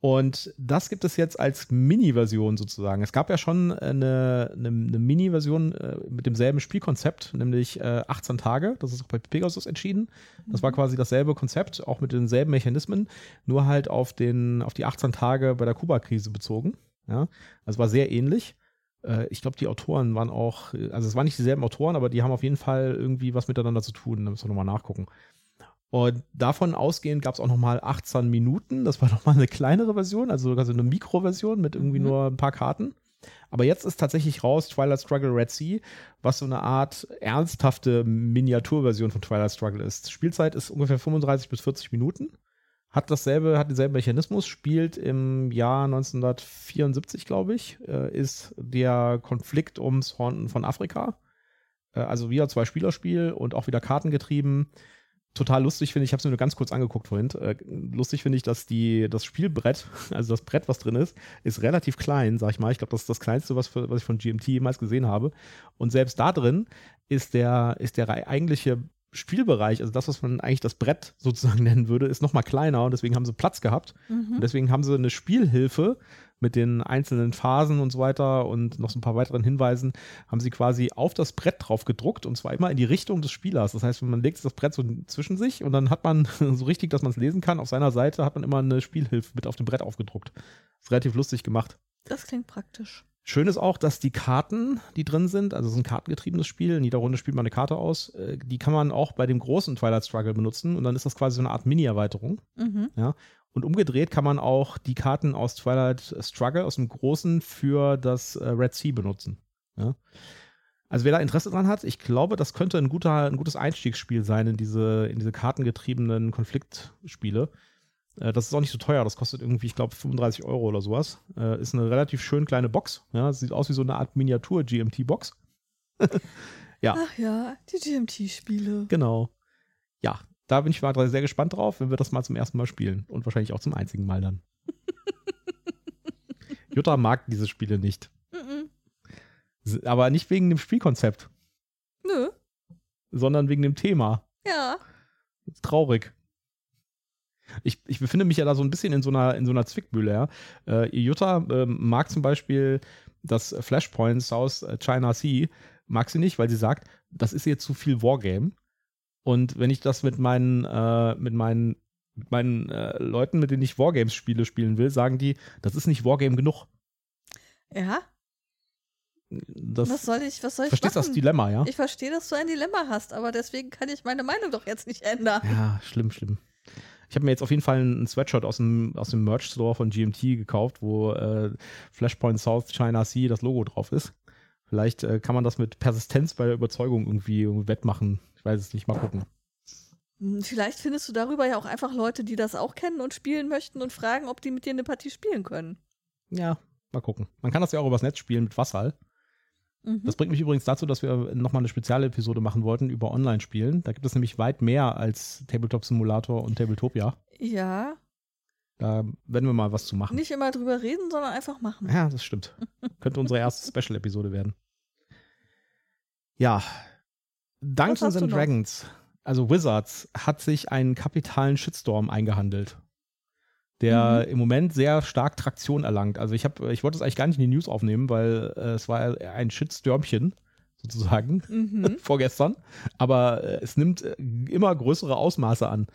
Und das gibt es jetzt als Mini-Version sozusagen. Es gab ja schon eine, eine, eine Mini-Version äh, mit demselben Spielkonzept, nämlich äh, 18 Tage. Das ist auch bei Pegasus entschieden. Das war quasi dasselbe Konzept, auch mit denselben Mechanismen, nur halt auf, den, auf die 18 Tage bei der Kuba-Krise bezogen. Ja, also war sehr ähnlich. Äh, ich glaube, die Autoren waren auch, also es waren nicht dieselben Autoren, aber die haben auf jeden Fall irgendwie was miteinander zu tun. Da müssen wir nochmal nachgucken. Und davon ausgehend gab es auch nochmal 18 Minuten. Das war *laughs* nochmal eine kleinere Version, also sogar so eine Mikroversion mit irgendwie Mhm. nur ein paar Karten. Aber jetzt ist tatsächlich raus Twilight Struggle Red Sea, was so eine Art ernsthafte Miniaturversion von Twilight Struggle ist. Spielzeit ist ungefähr 35 bis 40 Minuten. Hat dasselbe, hat denselben Mechanismus, spielt im Jahr 1974, glaube ich, äh, ist der Konflikt ums Horn von Afrika. Äh, also wieder zwei Spielerspiel und auch wieder kartengetrieben total lustig finde ich, habe es mir nur ganz kurz angeguckt vorhin. Äh, lustig finde ich, dass die, das Spielbrett, *laughs* also das Brett, was drin ist, ist relativ klein, sag ich mal. Ich glaube, das ist das kleinste, was, was ich von GMT jemals gesehen habe. Und selbst da drin ist der, ist der eigentliche Spielbereich, also das, was man eigentlich das Brett sozusagen *laughs* nennen würde, ist noch mal kleiner und deswegen haben sie Platz gehabt. Mhm. Und deswegen haben sie eine Spielhilfe mit den einzelnen Phasen und so weiter und noch so ein paar weiteren Hinweisen, haben sie quasi auf das Brett drauf gedruckt und zwar immer in die Richtung des Spielers. Das heißt, man legt das Brett so zwischen sich und dann hat man *laughs* so richtig, dass man es lesen kann, auf seiner Seite hat man immer eine Spielhilfe mit auf dem Brett aufgedruckt. Ist relativ lustig gemacht. Das klingt praktisch. Schön ist auch, dass die Karten, die drin sind, also es ist ein kartengetriebenes Spiel, in jeder Runde spielt man eine Karte aus, äh, die kann man auch bei dem großen Twilight Struggle benutzen und dann ist das quasi so eine Art Mini-Erweiterung. Mhm. Und umgedreht kann man auch die Karten aus Twilight Struggle, aus dem Großen, für das äh, Red Sea benutzen. Ja? Also wer da Interesse dran hat, ich glaube, das könnte ein, guter, ein gutes Einstiegsspiel sein in diese, in diese kartengetriebenen Konfliktspiele. Äh, das ist auch nicht so teuer, das kostet irgendwie, ich glaube, 35 Euro oder sowas. Äh, ist eine relativ schön kleine Box. Ja? Sieht aus wie so eine Art Miniatur-GMT-Box. *laughs* Ja. Ach ja, die GMT-Spiele. Genau. Ja, da bin ich mal sehr gespannt drauf, wenn wir das mal zum ersten Mal spielen. Und wahrscheinlich auch zum einzigen Mal dann. *laughs* Jutta mag diese Spiele nicht. S- Aber nicht wegen dem Spielkonzept, Nö. sondern wegen dem Thema. Ja. Traurig. Ich, ich befinde mich ja da so ein bisschen in so einer, in so einer Zwickmühle. Ja. Äh, Jutta ähm, mag zum Beispiel das Flashpoint South China Sea, mag sie nicht, weil sie sagt, das ist ihr zu viel Wargame. Und wenn ich das mit meinen, äh, mit meinen, mit meinen äh, Leuten, mit denen ich Wargames-Spiele spielen will, sagen die, das ist nicht Wargame genug. Ja? Das, was soll ich, was soll ich verstehst machen? das Dilemma, ja? Ich verstehe, dass du ein Dilemma hast, aber deswegen kann ich meine Meinung doch jetzt nicht ändern. Ja, schlimm, schlimm. Ich habe mir jetzt auf jeden Fall einen Sweatshirt aus dem, aus dem Merch-Store von GMT gekauft, wo äh, Flashpoint South China Sea das Logo drauf ist. Vielleicht äh, kann man das mit Persistenz bei der Überzeugung irgendwie, irgendwie wettmachen. Ich weiß es nicht, mal gucken. Hm, Vielleicht findest du darüber ja auch einfach Leute, die das auch kennen und spielen möchten und fragen, ob die mit dir eine Partie spielen können. Ja, mal gucken. Man kann das ja auch übers Netz spielen mit Wassal. Mhm. Das bringt mich übrigens dazu, dass wir nochmal eine spezielle Episode machen wollten über Online-Spielen. Da gibt es nämlich weit mehr als Tabletop Simulator und Tabletopia. Ja, Da werden wir mal was zu machen. nicht immer drüber reden, sondern einfach machen. Ja, das stimmt. *laughs* Könnte unsere erste Special-Episode werden. Ja. Dungeons and? Dragons also Wizards hat sich einen kapitalen Shitstorm eingehandelt, der mhm. im Moment sehr stark Traktion erlangt. Also ich habe, ich wollte es eigentlich gar nicht in die News aufnehmen, weil äh, es war ein Shitstürmchen *laughs* sozusagen mhm. *laughs* vorgestern, aber äh, es nimmt äh, immer größere Ausmaße an.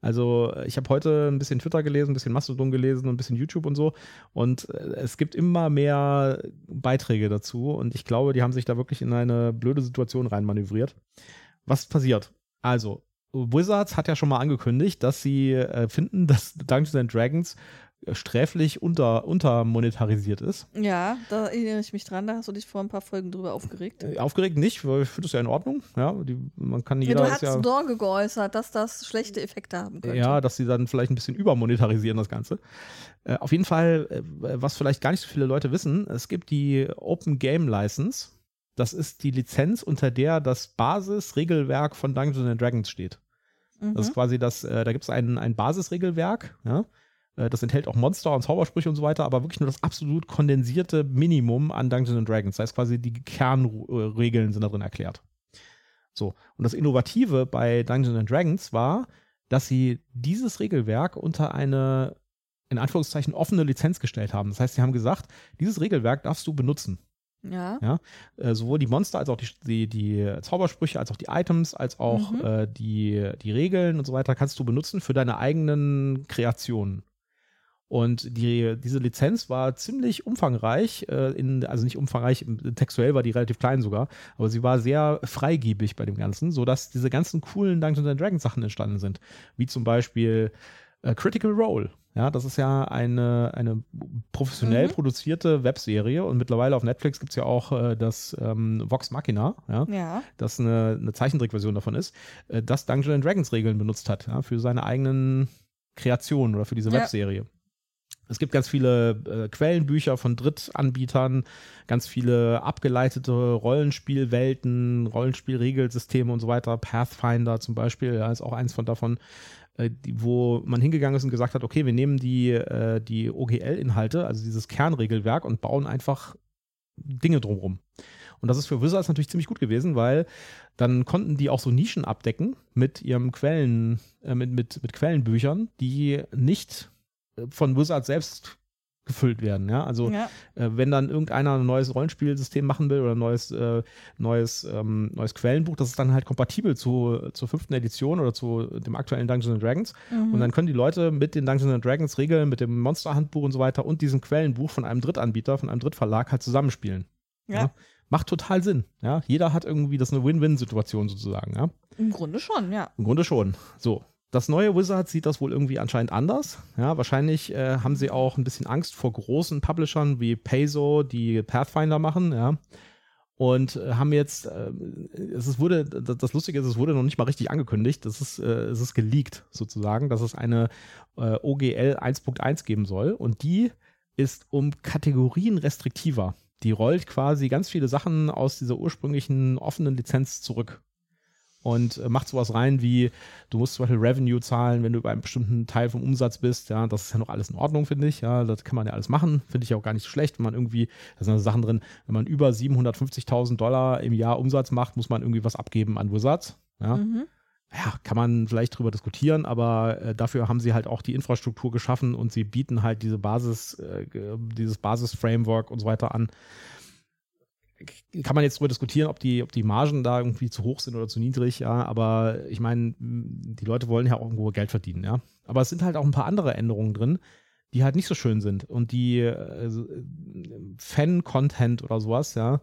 Also äh, ich habe heute ein bisschen Twitter gelesen, ein bisschen Mastodon gelesen und ein bisschen YouTube und so. Und äh, es gibt immer mehr Beiträge dazu. Und ich glaube, die haben sich da wirklich in eine blöde Situation reinmanövriert. Was passiert? Also, Wizards hat ja schon mal angekündigt, dass sie äh, finden, *laughs* dass Dungeons and Dragons sträflich unter, untermonetarisiert ist. Ja, da erinnere ich mich dran, da hast du dich vor ein paar Folgen drüber aufgeregt. Äh, aufgeregt nicht, weil ich finde das ja in Ordnung. Ja, die, man kann jeder ja, du hast ja, Sorge geäußert, dass das schlechte Effekte haben könnte. Ja, dass sie dann vielleicht ein bisschen übermonetarisieren, das Ganze. Äh, auf jeden Fall, äh, was vielleicht gar nicht so viele Leute wissen, es gibt die Open Game License. Das ist die Lizenz, unter der das Basisregelwerk von Dungeons Dragons steht. Mhm. Das ist quasi das, äh, da gibt es ein, ein Basisregelwerk, ja äh, das enthält auch Monster und Zaubersprüche und so weiter, aber wirklich nur das absolut kondensierte Minimum an Dungeons Dragons. Das heißt quasi, die Kernregeln sind da drin erklärt. So. Und das Innovative bei Dungeons Dragons war, dass sie dieses Regelwerk unter eine, in Anführungszeichen, offene Lizenz gestellt haben. Das heißt, sie haben gesagt, dieses Regelwerk darfst du benutzen. Ja. ja äh, sowohl die Monster als auch die, die, die, Zaubersprüche, als auch die Items, als auch mhm. äh, die, die Regeln und so weiter kannst du benutzen für deine eigenen Kreationen. Und die, diese Lizenz war ziemlich umfangreich, äh, in, also nicht umfangreich, textuell war die relativ klein sogar, aber sie war sehr freigebig bei dem Ganzen, sodass diese ganzen coolen Dungeons Dragons Sachen entstanden sind. Wie zum Beispiel äh, Critical Role. Ja, das ist ja eine, eine professionell mhm. produzierte Webserie und mittlerweile auf Netflix gibt es ja auch äh, das ähm, Vox Machina, ja, ja. das eine, eine Zeichentrickversion davon ist, äh, das Dungeons Dragons Regeln benutzt hat, ja, für seine eigenen Kreationen oder für diese ja. Webserie. Es gibt ganz viele äh, Quellenbücher von Drittanbietern, ganz viele abgeleitete Rollenspielwelten, Rollenspielregelsysteme und so weiter. Pathfinder zum Beispiel, ja, ist auch eins von davon, wo man hingegangen ist und gesagt hat, okay, wir nehmen die, äh, die OGL-Inhalte, also dieses Kernregelwerk und bauen einfach Dinge drumherum. Und das ist für Wizards natürlich ziemlich gut gewesen, weil dann konnten die auch so Nischen abdecken mit ihrem Quellen, äh, mit, mit, mit Quellenbüchern, die nicht von Wizard selbst gefüllt werden. Ja? Also ja. Äh, wenn dann irgendeiner ein neues Rollenspielsystem machen will oder ein neues, äh, neues, ähm, neues Quellenbuch, das ist dann halt kompatibel zu, zur fünften Edition oder zu dem aktuellen Dungeons Dragons. Mhm. Und dann können die Leute mit den Dungeons Dragons Regeln, mit dem Monsterhandbuch und so weiter und diesem Quellenbuch von einem Drittanbieter, von einem Drittverlag halt zusammenspielen. Ja. ja. Macht total Sinn. Ja? Jeder hat irgendwie, das ist eine Win-Win-Situation sozusagen. Ja? Im Grunde schon, ja. Im Grunde schon. So. Das neue Wizard sieht das wohl irgendwie anscheinend anders. Ja, wahrscheinlich äh, haben sie auch ein bisschen Angst vor großen Publishern wie Payso, die Pathfinder machen, ja. Und äh, haben jetzt, äh, es wurde, das Lustige ist, es wurde noch nicht mal richtig angekündigt. Das ist, äh, es ist geleakt sozusagen, dass es eine äh, OGL 1.1 geben soll. Und die ist um Kategorien restriktiver. Die rollt quasi ganz viele Sachen aus dieser ursprünglichen offenen Lizenz zurück und äh, macht sowas rein wie, du musst zum Beispiel Revenue zahlen, wenn du über einen bestimmten Teil vom Umsatz bist. Ja, das ist ja noch alles in Ordnung, finde ich. Ja, das kann man ja alles machen. Finde ich auch gar nicht so schlecht, wenn man irgendwie, da sind Sachen drin, wenn man über 750.000 Dollar im Jahr Umsatz macht, muss man irgendwie was abgeben an Wizards. Ja. Mhm. Ja, kann man vielleicht drüber diskutieren, aber äh, dafür haben sie halt auch die Infrastruktur geschaffen und sie bieten halt diese Basis, äh, dieses Basis-Framework und so weiter an kann man jetzt darüber diskutieren, ob die, ob die Margen da irgendwie zu hoch sind oder zu niedrig, ja, aber ich meine, die Leute wollen ja auch irgendwo Geld verdienen, ja. Aber es sind halt auch ein paar andere Änderungen drin, die halt nicht so schön sind und die äh, Fan-Content oder sowas, ja,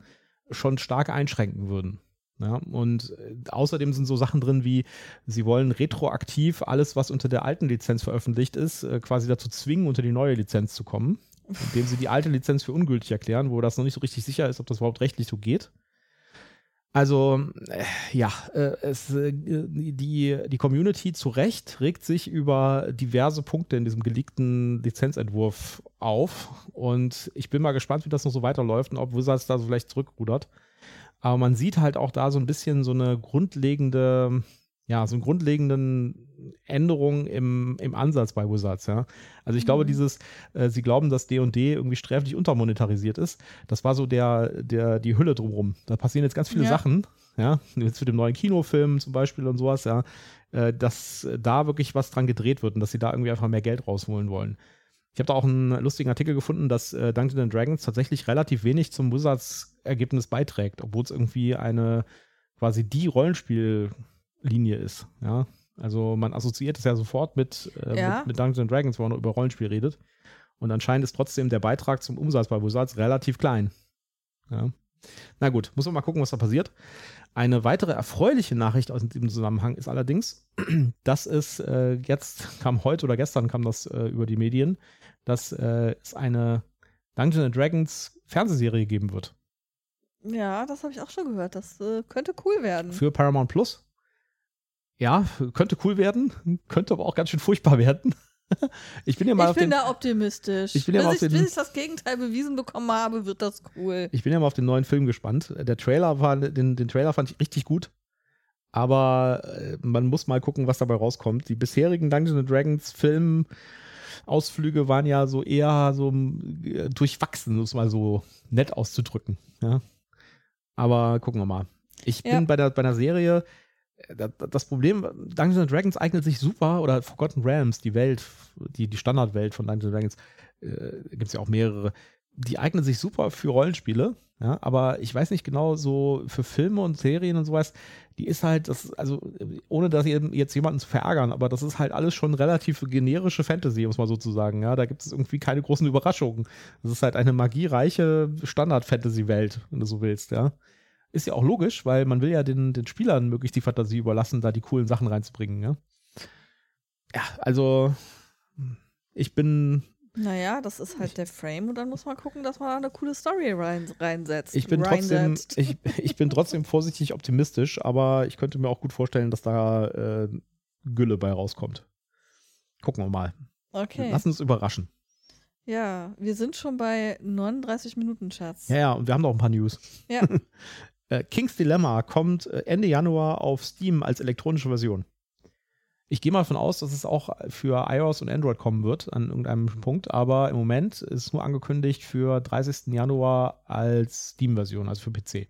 schon stark einschränken würden. Ja, und äh, außerdem sind so Sachen drin wie, sie wollen retroaktiv alles, was unter der alten Lizenz veröffentlicht ist, äh, quasi dazu zwingen, unter die neue Lizenz zu kommen indem sie die alte Lizenz für ungültig erklären, wo das noch nicht so richtig sicher ist, ob das überhaupt rechtlich so geht. Also, äh, ja, äh, es, äh, die, die Community zu Recht regt sich über diverse Punkte in diesem geleakten Lizenzentwurf auf. Und ich bin mal gespannt, wie das noch so weiterläuft und ob Wizards da so vielleicht zurückrudert. Aber man sieht halt auch da so ein bisschen so eine grundlegende ja, so einen grundlegenden Änderungen im, im Ansatz bei Wizards, ja. Also ich mhm. glaube, dieses, äh, sie glauben, dass D&D irgendwie sträflich untermonetarisiert ist, das war so der, der, die Hülle drumherum. Da passieren jetzt ganz viele ja. Sachen, ja, jetzt mit dem neuen Kinofilm zum Beispiel und sowas, ja, äh, dass da wirklich was dran gedreht wird und dass sie da irgendwie einfach mehr Geld rausholen wollen. Ich habe da auch einen lustigen Artikel gefunden, dass äh, Dungeons Dragons tatsächlich relativ wenig zum Wizards-Ergebnis beiträgt, obwohl es irgendwie eine quasi die Rollenspiellinie ist. Ja, also man assoziiert es ja sofort mit, äh, ja. mit, mit Dungeons Dragons, wo man über Rollenspiel redet. Und anscheinend ist trotzdem der Beitrag zum Umsatz bei Wizards relativ klein. Ja. Na gut, muss man mal gucken, was da passiert. Eine weitere erfreuliche Nachricht aus diesem Zusammenhang ist allerdings, *clears throat* dass es äh, jetzt kam heute oder gestern kam das äh, über die Medien, dass äh, es eine Dungeons Dragons Fernsehserie geben wird. Ja, das habe ich auch schon gehört. Das äh, könnte cool werden. Für Paramount Plus. Ja, könnte cool werden, könnte aber auch ganz schön furchtbar werden. *laughs* Ich bin ja mal ich auf bin den, da optimistisch. Ich bin ja bis, mal auf ich, den, bis ich das Gegenteil bewiesen bekommen habe, wird das cool. Ich bin ja mal auf den neuen Film gespannt. Der Trailer war, den, den Trailer fand ich richtig gut. Aber äh, man muss mal gucken, was dabei rauskommt. Die bisherigen Dungeons Dragons Film Ausflüge waren ja so eher so äh, durchwachsen, um es mal so nett auszudrücken. Ja. Aber gucken wir mal. Ich bin bei der, bei der Serie, das Problem, Dungeons Dragons eignet sich super, oder Forgotten Realms, die Welt, die, die Standardwelt von Dungeons Dragons, äh, gibt es ja auch mehrere, die eignet sich super für Rollenspiele, ja, aber ich weiß nicht genau, so für Filme und Serien und sowas, die ist halt, das, also, ohne dass jetzt jemanden zu verärgern, aber das ist halt alles schon relativ generische Fantasy, muss man sozusagen, ja, da gibt es irgendwie keine großen Überraschungen. Das ist halt eine magiereiche Standard-Fantasy-Welt, wenn du so willst, ja. Ist ja auch logisch, weil man will ja den, den Spielern möglichst die Fantasie überlassen, da die coolen Sachen reinzubringen. Ja, ja also ich bin. Naja, das ist halt der Frame und dann muss man gucken, dass man da eine coole Story rein, reinsetzt. Ich bin, trotzdem, ich, ich bin trotzdem vorsichtig optimistisch, aber ich könnte mir auch gut vorstellen, dass da äh, Gülle bei rauskommt. Gucken wir mal. Okay. Lass uns überraschen. Ja, wir sind schon bei 39 Minuten, Schatz. Ja, ja, und wir haben noch ein paar News. Ja. *laughs* Äh, King's Dilemma kommt äh, Ende Januar auf Steam als elektronische Version. Ich gehe mal davon aus, dass es auch für iOS und Android kommen wird an irgendeinem Punkt, aber im Moment ist es nur angekündigt für 30. Januar als Steam-Version, also für PC.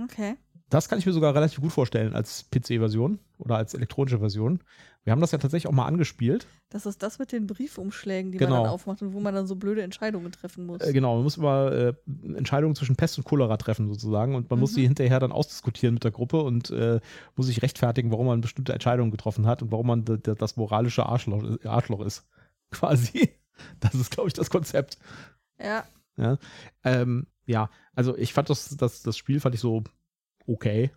Okay. Das kann ich mir sogar relativ gut vorstellen als PC-Version oder als elektronische Version. Wir haben das ja tatsächlich auch mal angespielt. Das ist das mit den Briefumschlägen, die genau. man dann aufmacht und wo man dann so blöde Entscheidungen treffen muss. Äh, genau, man muss immer äh, Entscheidungen zwischen Pest und Cholera treffen sozusagen und man mhm. muss die hinterher dann ausdiskutieren mit der Gruppe und äh, muss sich rechtfertigen, warum man bestimmte Entscheidungen getroffen hat und warum man das moralische Arschloch, Arschloch ist. *laughs* Quasi. Das ist, glaube ich, das Konzept. Ja. Ja, ähm, ja also ich fand das, das, das Spiel fand ich so okay.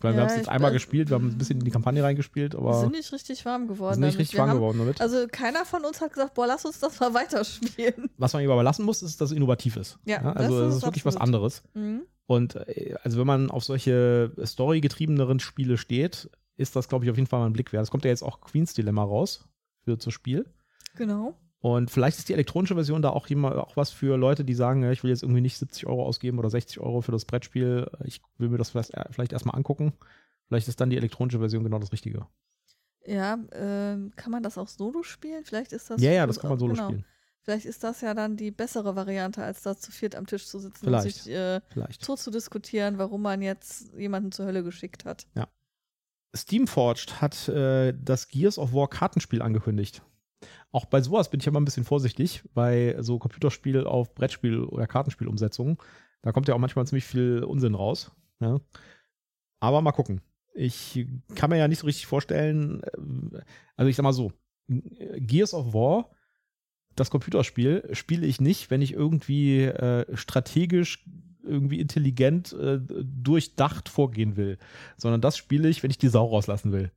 Weil ja, wir haben es jetzt einmal gespielt, wir haben ein bisschen in die Kampagne reingespielt, aber. Wir sind nicht richtig warm geworden. Sind nicht richtig warm haben, geworden damit. Also keiner von uns hat gesagt, boah, lass uns das mal *laughs* weiterspielen. Was man ihm aber lassen muss, ist, dass es innovativ ist. Ja, ja also es ist, ist wirklich was anderes. Mhm. Und äh, also wenn man auf solche storygetriebeneren Spiele steht, ist das, glaube ich, auf jeden Fall mal ein Blick wert. Es kommt ja jetzt auch Queens Dilemma raus für das Spiel. Genau. Und vielleicht ist die elektronische Version da auch, jemand, auch was für Leute, die sagen, ja, ich will jetzt irgendwie nicht 70 Euro ausgeben oder 60 Euro für das Brettspiel. Ich will mir das vielleicht, äh, vielleicht erstmal angucken. Vielleicht ist dann die elektronische Version genau das Richtige. Ja, äh, kann man das auch solo spielen? Vielleicht ist das. Ja, ja, das kann man solo genau. spielen. Vielleicht ist das ja dann die bessere Variante, als da zu viert am Tisch zu sitzen vielleicht, und sich äh, vielleicht. so zu diskutieren, warum man jetzt jemanden zur Hölle geschickt hat. Ja. Steamforged hat äh, das Gears of War Kartenspiel angekündigt. Auch bei sowas bin ich immer ein bisschen vorsichtig, bei so Computerspiel auf Brettspiel- oder Kartenspielumsetzungen. Da kommt ja auch manchmal ziemlich viel Unsinn raus. Ja. Aber mal gucken. Ich kann mir ja nicht so richtig vorstellen, äh, also ich sag mal so, Gears of War, das Computerspiel, spiele ich nicht, wenn ich irgendwie äh, strategisch irgendwie intelligent äh, durchdacht vorgehen will, sondern das spiele ich, wenn ich die Sau rauslassen will.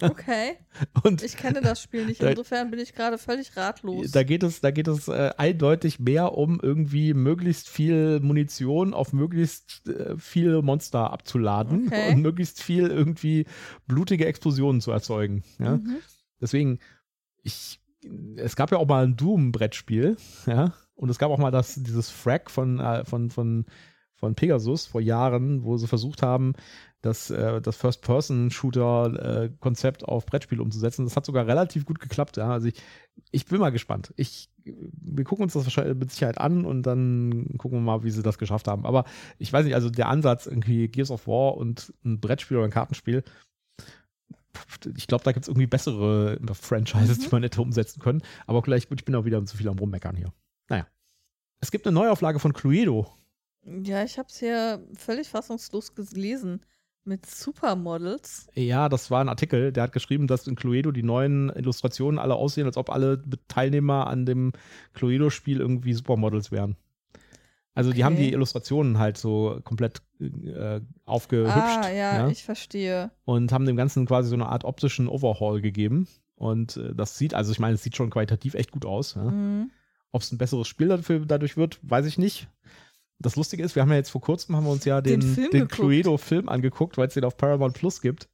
Okay. *laughs* Und ich kenne das Spiel nicht, *laughs* insofern bin ich gerade völlig ratlos. Da geht es, da geht es äh, eindeutig mehr um irgendwie möglichst viel Munition auf möglichst äh, viele Monster abzuladen okay. und möglichst viel irgendwie blutige Explosionen zu erzeugen. Ja? Mhm. Deswegen, ich, es gab ja auch mal ein Doom-Brettspiel, ja, und es gab auch mal das, dieses Frag von, äh, von, von von Pegasus vor Jahren, wo sie versucht haben, das, äh, das First-Person-Shooter-Konzept auf Brettspiele umzusetzen. Das hat sogar relativ gut geklappt. Ja. Also ich, ich bin mal gespannt. Ich, wir gucken uns das wahrscheinlich mit Sicherheit an und dann gucken wir mal, wie sie das geschafft haben. Aber ich weiß nicht, also der Ansatz, irgendwie Gears of War und ein Brettspiel oder ein Kartenspiel, ich glaube, da gibt es irgendwie bessere Franchises, mhm. die man hätte umsetzen können. Aber vielleicht, gut, ich bin auch wieder zu viel am Rummeckern hier. Naja. Es gibt eine Neuauflage von Cluedo. Ja, ich habe es hier völlig fassungslos gelesen. Mit Supermodels? Ja, das war ein Artikel, der hat geschrieben, dass in Cluedo die neuen Illustrationen alle aussehen, als ob alle Teilnehmer an dem Cluedo-Spiel irgendwie Supermodels wären. Also die haben die Illustrationen halt so komplett äh, aufgehübscht. Ah, ja, ja, ich verstehe. Und haben dem Ganzen quasi so eine Art optischen Overhaul gegeben. Und äh, das sieht, also ich meine, es sieht schon qualitativ echt gut aus. Ja? Mhm. Ob es ein besseres Spiel dafür, dadurch wird, weiß ich nicht das Lustige ist, wir haben ja jetzt vor kurzem haben wir uns ja den, den, den Cluedo-Film angeguckt, weil es den auf Paramount Plus gibt.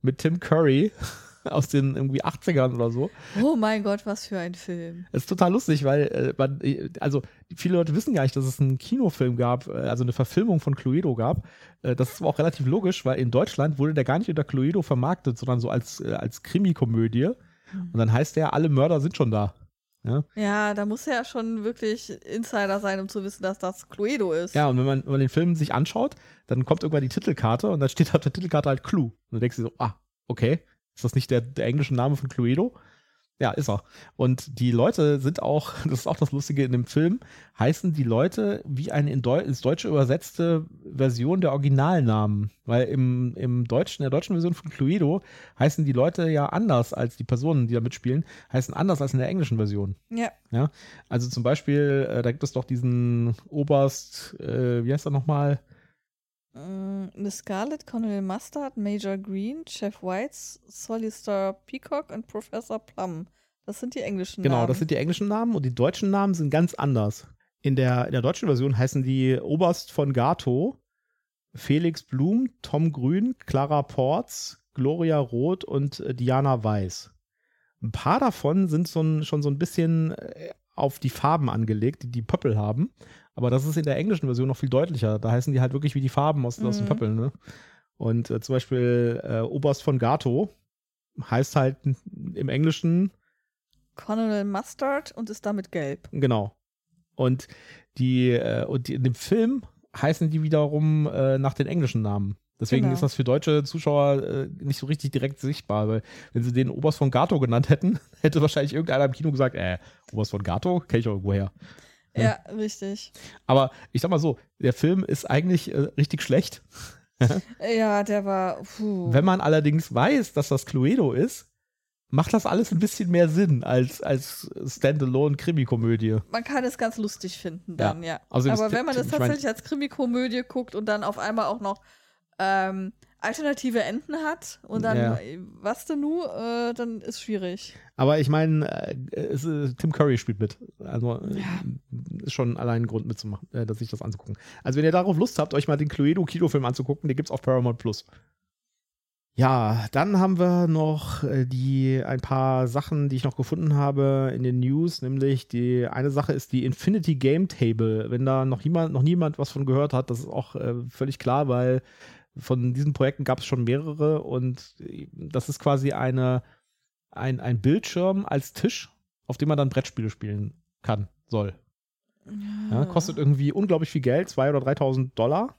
Mit Tim Curry *laughs* aus den irgendwie 80ern oder so. Oh mein Gott, was für ein Film. Es ist total lustig, weil äh, man, äh, also viele Leute wissen gar nicht, dass es einen Kinofilm gab, äh, also eine Verfilmung von Cluedo gab. Das ist aber auch relativ logisch, weil in Deutschland wurde der gar nicht unter Cluedo vermarktet, sondern so als, als Krimi-Komödie. Mhm. Und dann heißt der, alle Mörder sind schon da. Ja? ja, da muss er ja schon wirklich Insider sein, um zu wissen, dass das Cluedo ist. Ja, und wenn man, wenn man den Film sich anschaut, dann kommt irgendwann die Titelkarte und dann steht auf der Titelkarte halt Clue. Und dann denkst du so, ah, okay, ist das nicht der, der englische Name von Cluedo? Ja, ist er. Und die Leute sind auch, *laughs* das ist auch das Lustige in dem Film, heißen die Leute wie eine in Deu ins Deutsche übersetzte Version der Originalnamen. Weil im, im Deutschen, in der deutschen Version von Cluedo heißen die Leute ja anders als die Personen, die da mitspielen, heißen anders als in der englischen Version. Ja. ja? Also zum Beispiel, äh, da gibt es doch diesen Oberst, äh, wie heißt er nochmal? Mm, Miss Scarlet, Colonel Mustard, Major Green, Chef Whites, Solister Peacock und Professor Plum. Das sind die englischen genau, Namen. Genau, das sind die englischen Namen und die deutschen Namen sind ganz anders. In der, in der deutschen Version heißen die Oberst von Gato, Felix Blum, Tom Grün, Clara Porz, Gloria Roth und äh, Diana Weiß. Ein paar davon sind so ein, schon so ein bisschen äh, auf die Farben angelegt, die die Pöppel haben. Aber das ist in der englischen Version noch viel deutlicher. Da heißen die halt wirklich wie die Farben aus, mhm. aus den mhm. Pöppeln. Ne? Und äh, zum Beispiel äh, Oberst von Gato heißt halt im Englischen Colonel Mustard und ist damit gelb. Genau. Und die, äh, und die, in dem Film heißen die wiederum äh, nach den englischen Namen. Deswegen genau. ist das für deutsche Zuschauer äh, nicht so richtig direkt sichtbar, weil wenn sie den Oberst von Gato genannt hätten, *laughs* hätte wahrscheinlich irgendeiner im Kino gesagt, äh, Oberst von Gato, kenne ich auch irgendwoher. Ja, richtig. Aber ich sag mal so, der Film ist eigentlich äh, richtig schlecht. ja, der war. Puh. Wenn man allerdings weiß, dass das Cluedo ist, macht das alles ein bisschen mehr Sinn als, als Standalone-Krimikomödie. Man kann es ganz lustig finden dann, ja. ja. Also Aber wenn man das tatsächlich als Krimikomödie guckt und dann auf einmal auch noch ähm, alternative Enden hat und dann, ja. was denn nu, äh, dann ist schwierig. Aber ich meine, äh, äh, Tim Curry spielt mit. Also äh, ja. ist schon allein ein Grund mitzumachen, äh, sich das anzugucken. Also wenn ihr darauf Lust habt, euch mal den Cluedo-Kinofilm anzugucken, den gibt's auf Paramount Plus. Ja, dann haben wir noch äh, die ein paar Sachen, die ich noch gefunden habe in den News, nämlich die eine Sache ist die Infinity Game Table. Wenn da noch jemand, noch niemand was von gehört hat, das ist auch äh, völlig klar, weil von diesen Projekten gab es schon mehrere und das ist quasi eine, ein, ein Bildschirm als Tisch, auf dem man dann Brettspiele spielen kann, soll. Ja, kostet irgendwie unglaublich viel Geld, 2.000 oder 3.000 Dollar.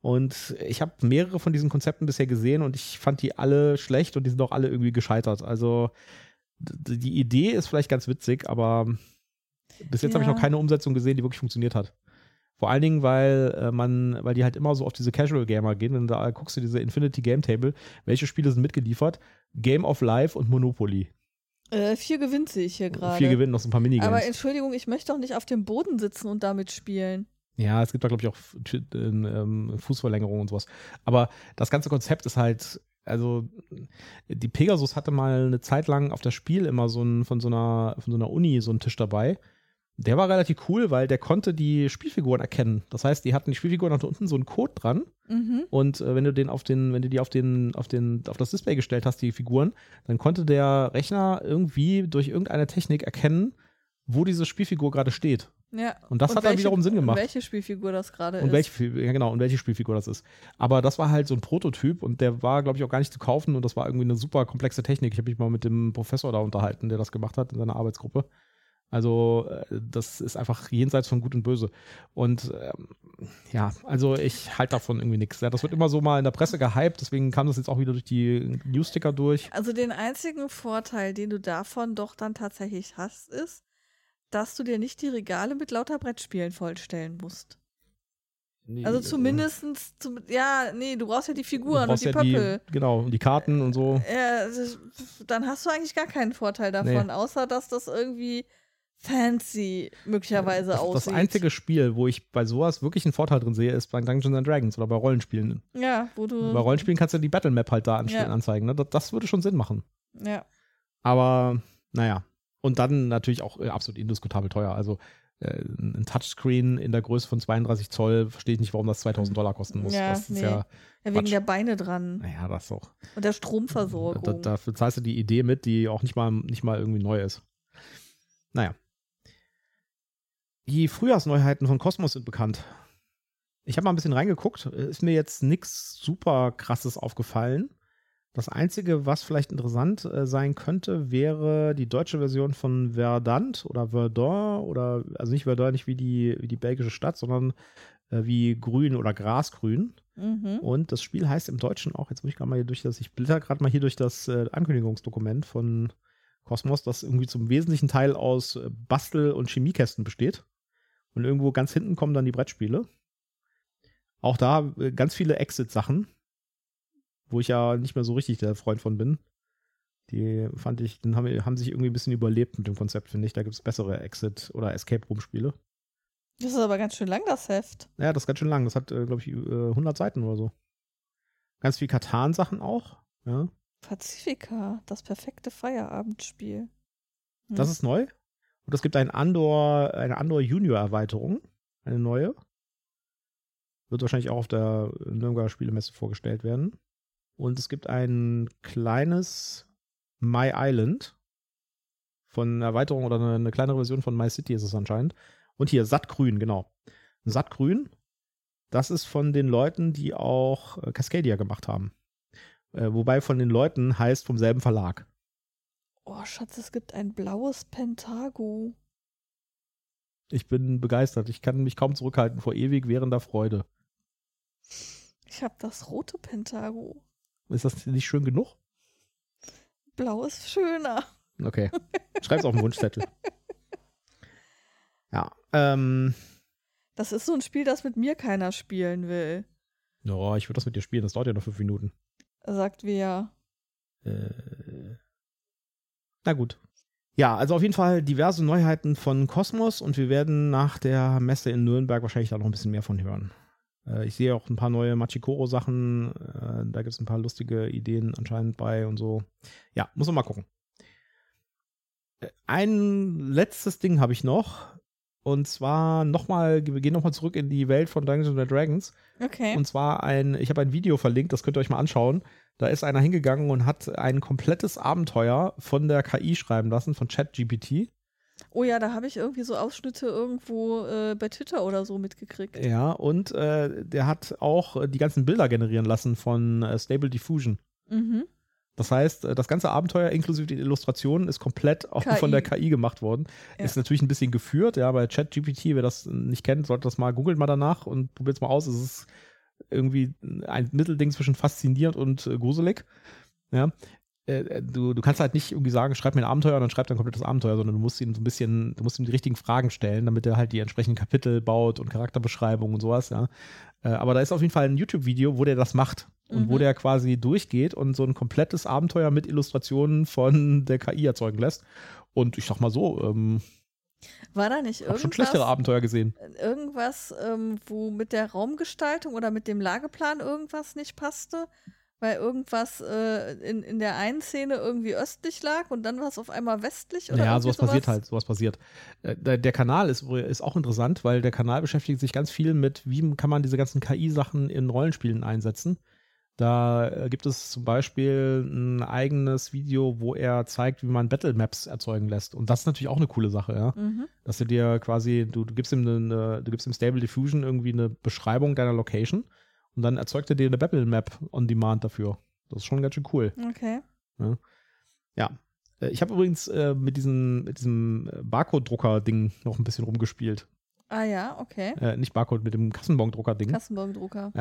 Und ich habe mehrere von diesen Konzepten bisher gesehen und ich fand die alle schlecht und die sind auch alle irgendwie gescheitert. Also die Idee ist vielleicht ganz witzig, aber bis jetzt ja. habe ich noch keine Umsetzung gesehen, die wirklich funktioniert hat. Vor allen Dingen, weil äh, man, weil die halt immer so auf diese Casual Gamer gehen. Wenn du da guckst du diese Infinity Game Table, welche Spiele sind mitgeliefert? Game of Life und Monopoly. Äh, vier gewinnt sehe ich hier gerade. Vier gewinnen, noch so ein paar Minigames. Aber Entschuldigung, ich möchte doch nicht auf dem Boden sitzen und damit spielen. Ja, es gibt da, glaube ich, auch ähm, Fußverlängerungen und sowas. Aber das ganze Konzept ist halt, also die Pegasus hatte mal eine Zeit lang auf das Spiel immer so ein, von so einer, von so einer Uni so einen Tisch dabei. Der war relativ cool, weil der konnte die Spielfiguren erkennen. Das heißt, die hatten die Spielfiguren nach unten so einen Code dran. Mhm. Und äh, wenn du den auf den, wenn du die auf den, auf den, auf das Display gestellt hast, die Figuren, dann konnte der Rechner irgendwie durch irgendeine Technik erkennen, wo diese Spielfigur gerade steht. Ja. Und das hat dann wiederum Sinn gemacht. Welche Spielfigur das gerade Und ist. welche, ja genau, und welche Spielfigur das ist. Aber das war halt so ein Prototyp und der war, glaube ich, auch gar nicht zu kaufen und das war irgendwie eine super komplexe Technik. Ich habe mich mal mit dem Professor da unterhalten, der das gemacht hat in seiner Arbeitsgruppe. Also, äh, das ist einfach jenseits von Gut und Böse. Und ähm, ja, also ich halte davon irgendwie nichts. Ja, das wird immer so mal in der Presse gehypt, deswegen kam das jetzt auch wieder durch die Newsticker durch. Also den einzigen Vorteil, den du davon doch dann tatsächlich hast, ist, dass du dir nicht die Regale mit lauter Brettspielen vollstellen musst. Nee, Also äh, zumindestens, zum, ja, nee, du brauchst ja die Figuren und die ja Pöppel. Die, genau, und die Karten und so. Ja, das, dann hast du eigentlich gar keinen Vorteil davon, Nee. außer dass das irgendwie fancy möglicherweise Das, aussieht. das einzige Spiel, wo ich bei sowas wirklich einen Vorteil drin sehe, ist bei Dungeons and Dragons oder bei Rollenspielen. Ja, wo du. Bei Rollenspielen kannst du die Battle Map halt da anstellen, Ja. anzeigen. Ne? Das, das würde schon Sinn machen. Ja. Aber naja. Und dann natürlich auch äh, absolut indiskutabel teuer. Also äh, ein Touchscreen in der Größe von 32 Zoll, verstehe ich nicht, warum das 2000 Dollar kosten muss. Ja, das ist nee. ja, ja, wegen der Beine dran naja, das auch. und der Da, Stromversorgung. dafür zahlst du die Idee mit, die auch nicht mal, nicht mal irgendwie neu ist. Naja. Die Frühjahrsneuheiten von Cosmos sind bekannt. Ich habe mal ein bisschen reingeguckt. Ist mir jetzt nichts super krasses aufgefallen. Das Einzige, was vielleicht interessant äh, sein könnte, wäre die deutsche Version von Verdant oder Verdun oder, also nicht Verdun, nicht wie die, wie die belgische Stadt, sondern äh, wie Grün oder Grasgrün. mhm. Und das Spiel heißt im Deutschen auch, jetzt muss ich gerade mal hier durch das, ich blätter gerade mal hier durch das äh, Ankündigungsdokument von Cosmos, das irgendwie zum wesentlichen Teil aus Bastel- und Chemiekästen besteht. Und irgendwo ganz hinten kommen dann die Brettspiele. Auch da äh, ganz viele Exit-Sachen, wo ich ja nicht mehr so richtig der Freund von bin. Die fand ich, dann haben, haben sich irgendwie ein bisschen überlebt mit dem Konzept, finde ich. Da gibt es bessere Exit- oder Escape-Room-Spiele. Das ist aber ganz schön lang, das Heft. Ja, das ist ganz schön lang. Das hat, äh, glaube ich, äh, 100 Seiten oder so. Ganz viel Katan-Sachen auch. Ja. Pacifica, das perfekte Feierabendspiel. Hm. Das ist neu. Und es gibt ein Andor, eine Andor Junior-Erweiterung. Eine neue. Wird wahrscheinlich auch auf der Nürnberger Spielemesse vorgestellt werden. Und es gibt ein kleines My Island. Von Erweiterung oder eine, eine kleinere Version von My City ist es anscheinend. Und hier Sattgrün, genau. Sattgrün, das ist von den Leuten, die auch äh, Cascadia gemacht haben. Äh, wobei von den Leuten heißt vom selben Verlag. Oh, Schatz, es gibt ein blaues Pentago. Ich bin begeistert. Ich kann mich kaum zurückhalten vor ewig währender Freude. Ich habe das rote Pentago. Ist das nicht schön genug? Blau ist schöner. Okay. *laughs* Schreib's auf den Wunschzettel. Ja. Ähm. Das ist so ein Spiel, das mit mir keiner spielen will. Ja, ich würde das mit dir spielen. Das dauert ja noch fünf Minuten. Sagt wer. Äh. Na gut. Ja, also auf jeden Fall diverse Neuheiten von Cosmos und wir werden nach der Messe in Nürnberg wahrscheinlich da noch ein bisschen mehr von hören. Äh, ich sehe auch ein paar neue Machikoro-Sachen. Äh, da gibt es ein paar lustige Ideen anscheinend bei und so. Ja, muss man mal gucken. Äh, Ein letztes Ding habe ich noch. Und zwar nochmal, wir gehen nochmal zurück in die Welt von Dungeons and Dragons. Okay. Und zwar ein, ich habe ein Video verlinkt, das könnt ihr euch mal anschauen. Da ist einer hingegangen und hat ein komplettes Abenteuer von der KI schreiben lassen, von ChatGPT. oh ja, da habe ich irgendwie so Ausschnitte irgendwo äh, bei Twitter oder so mitgekriegt. Ja, und äh, der hat auch äh, die ganzen Bilder generieren lassen von äh, Stable Diffusion. Mhm. Das heißt, äh, das ganze Abenteuer inklusive den Illustrationen ist komplett auch KI. von der KI gemacht worden. Ja. Ist natürlich ein bisschen geführt, ja, bei ChatGPT, wer das nicht kennt, sollte das mal, googelt mal danach und probiert es mal aus. Es ist irgendwie ein Mittelding zwischen faszinierend und äh, gruselig. Ja. Äh, Du, du kannst halt nicht irgendwie sagen, schreib mir ein Abenteuer und dann schreibt er ein komplettes Abenteuer, sondern du musst ihm so ein bisschen, du musst ihm die richtigen Fragen stellen, damit er halt die entsprechenden Kapitel baut und Charakterbeschreibungen und sowas, ja. Äh, Aber da ist auf jeden Fall ein YouTube-Video, wo der das macht und wo Mhm. der quasi durchgeht und so ein komplettes Abenteuer mit Illustrationen von der KI erzeugen lässt. Und ich sag mal so, ähm, War da nicht ich habe schon irgendwas, schlechtere Abenteuer gesehen. irgendwas ähm, wo mit der Raumgestaltung oder mit dem Lageplan irgendwas nicht passte? Weil irgendwas äh, in, in der einen Szene irgendwie östlich lag und dann war es auf einmal westlich oder Ja, irgendwie sowas passiert halt, sowas passiert. Äh, Der, der Kanal ist, ist auch interessant, weil der Kanal beschäftigt sich ganz viel mit, wie kann man diese ganzen KI-Sachen in Rollenspielen einsetzen. Da äh, gibt es zum Beispiel ein eigenes Video, wo er zeigt, wie man Battle Maps erzeugen lässt. Und das ist natürlich auch eine coole Sache, ja. Mhm. Dass du dir quasi, du, du gibst ihm eine, du gibst ihm Stable Diffusion irgendwie eine Beschreibung deiner Location und dann erzeugt er dir eine Battle Map on Demand dafür. Das ist schon ganz schön cool. Okay. Ja. Äh, Ich habe übrigens äh, mit, diesen, mit diesem äh, Barcode-Drucker-Ding noch ein bisschen rumgespielt. Ah ja, okay. Äh, nicht Barcode, mit dem Kassenbon-Drucker-Ding. Kassenbondrucker.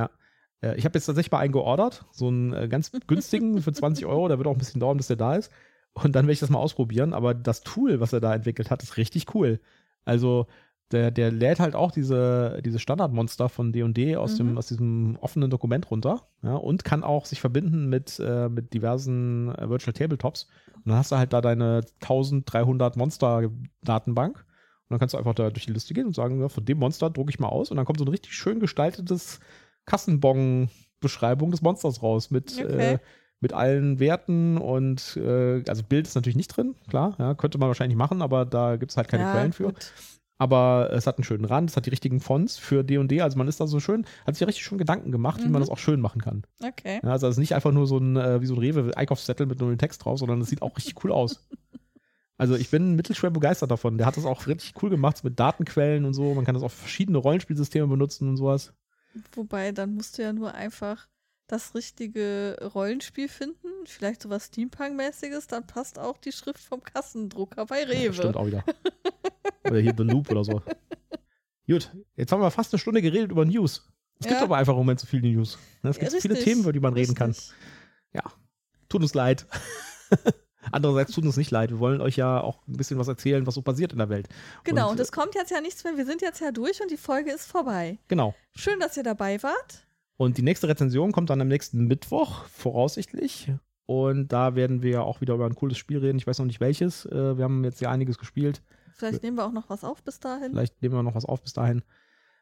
Äh, ich habe jetzt tatsächlich mal einen geordert, so einen ganz *laughs* günstigen für 20 Euro. Der wird auch ein bisschen dauern, bis der da ist. Und dann werde ich das mal ausprobieren. Aber das Tool, was er da entwickelt hat, ist richtig cool. Also der, der lädt halt auch diese, diese Standardmonster von D&D aus, dem, Mhm. aus diesem offenen Dokument runter. Ja, und kann auch sich verbinden mit, äh, mit diversen äh, Virtual Tabletops. Und dann hast du halt da deine 1300 Monster-Datenbank. Und dann kannst du einfach da durch die Liste gehen und sagen, ja, von dem Monster drucke ich mal aus. Und dann kommt so ein richtig schön gestaltetes Kassenbon-Beschreibung des Monsters raus mit, Okay. äh, mit allen Werten und äh, also Bild ist natürlich nicht drin, klar, ja, könnte man wahrscheinlich machen, aber da gibt es halt keine ja, Quellen für. gut. Aber es hat einen schönen Rand, es hat die richtigen Fonts für D&D, also man ist da so schön, hat sich richtig schon Gedanken gemacht, wie man Mhm. das auch schön machen kann. Okay. Ja, also es ist nicht einfach nur so ein, äh, wie so ein Rewe-Einkaufszettel mit nur einem Text drauf, sondern es sieht auch richtig cool aus. Also ich bin mittelschwer begeistert davon. Der hat das auch richtig cool gemacht mit Datenquellen und so. Man kann das auf verschiedene Rollenspielsysteme benutzen und sowas. Wobei, dann musst du ja nur einfach das richtige Rollenspiel finden, vielleicht sowas Steampunk-mäßiges, dann passt auch die Schrift vom Kassendrucker bei Ja, Rewe. stimmt auch wieder. *laughs* Oder hier The Loop oder so. Gut, jetzt haben wir fast eine Stunde geredet über News. Es gibt Ja. aber einfach im Moment zu viele News. Es Ja, gibt so viele richtig, Themen, über die man reden kann. Richtig. Tut uns leid. *laughs* Andererseits tut uns nicht leid. Wir wollen euch ja auch ein bisschen was erzählen, was so passiert in der Welt. Genau, Und, und es kommt jetzt ja nichts mehr. Wir sind jetzt ja durch und die Folge ist vorbei. Genau. Schön, dass ihr dabei wart. Und die nächste Rezension kommt dann am nächsten Mittwoch, voraussichtlich. Und da werden wir auch wieder über ein cooles Spiel reden. Ich weiß noch nicht welches. Äh, Wir haben jetzt ja einiges gespielt. Vielleicht nehmen wir auch noch was auf bis dahin. Vielleicht nehmen wir noch was auf bis dahin.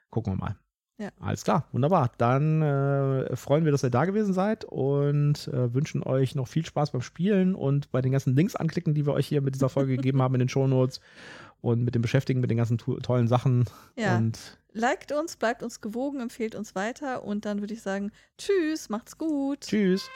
Gucken wir mal. Ja. Alles klar, wunderbar. Dann äh, freuen wir, dass ihr da gewesen seid und äh, wünschen euch noch viel Spaß beim Spielen und bei den ganzen Links anklicken, die wir euch hier mit dieser Folge gegeben haben in den Shownotes und mit dem Beschäftigen mit den ganzen to tollen Sachen. Ja. Und Liked uns, bleibt uns gewogen, empfehlt uns weiter und dann würde ich sagen, tschüss, macht's gut. tschüss.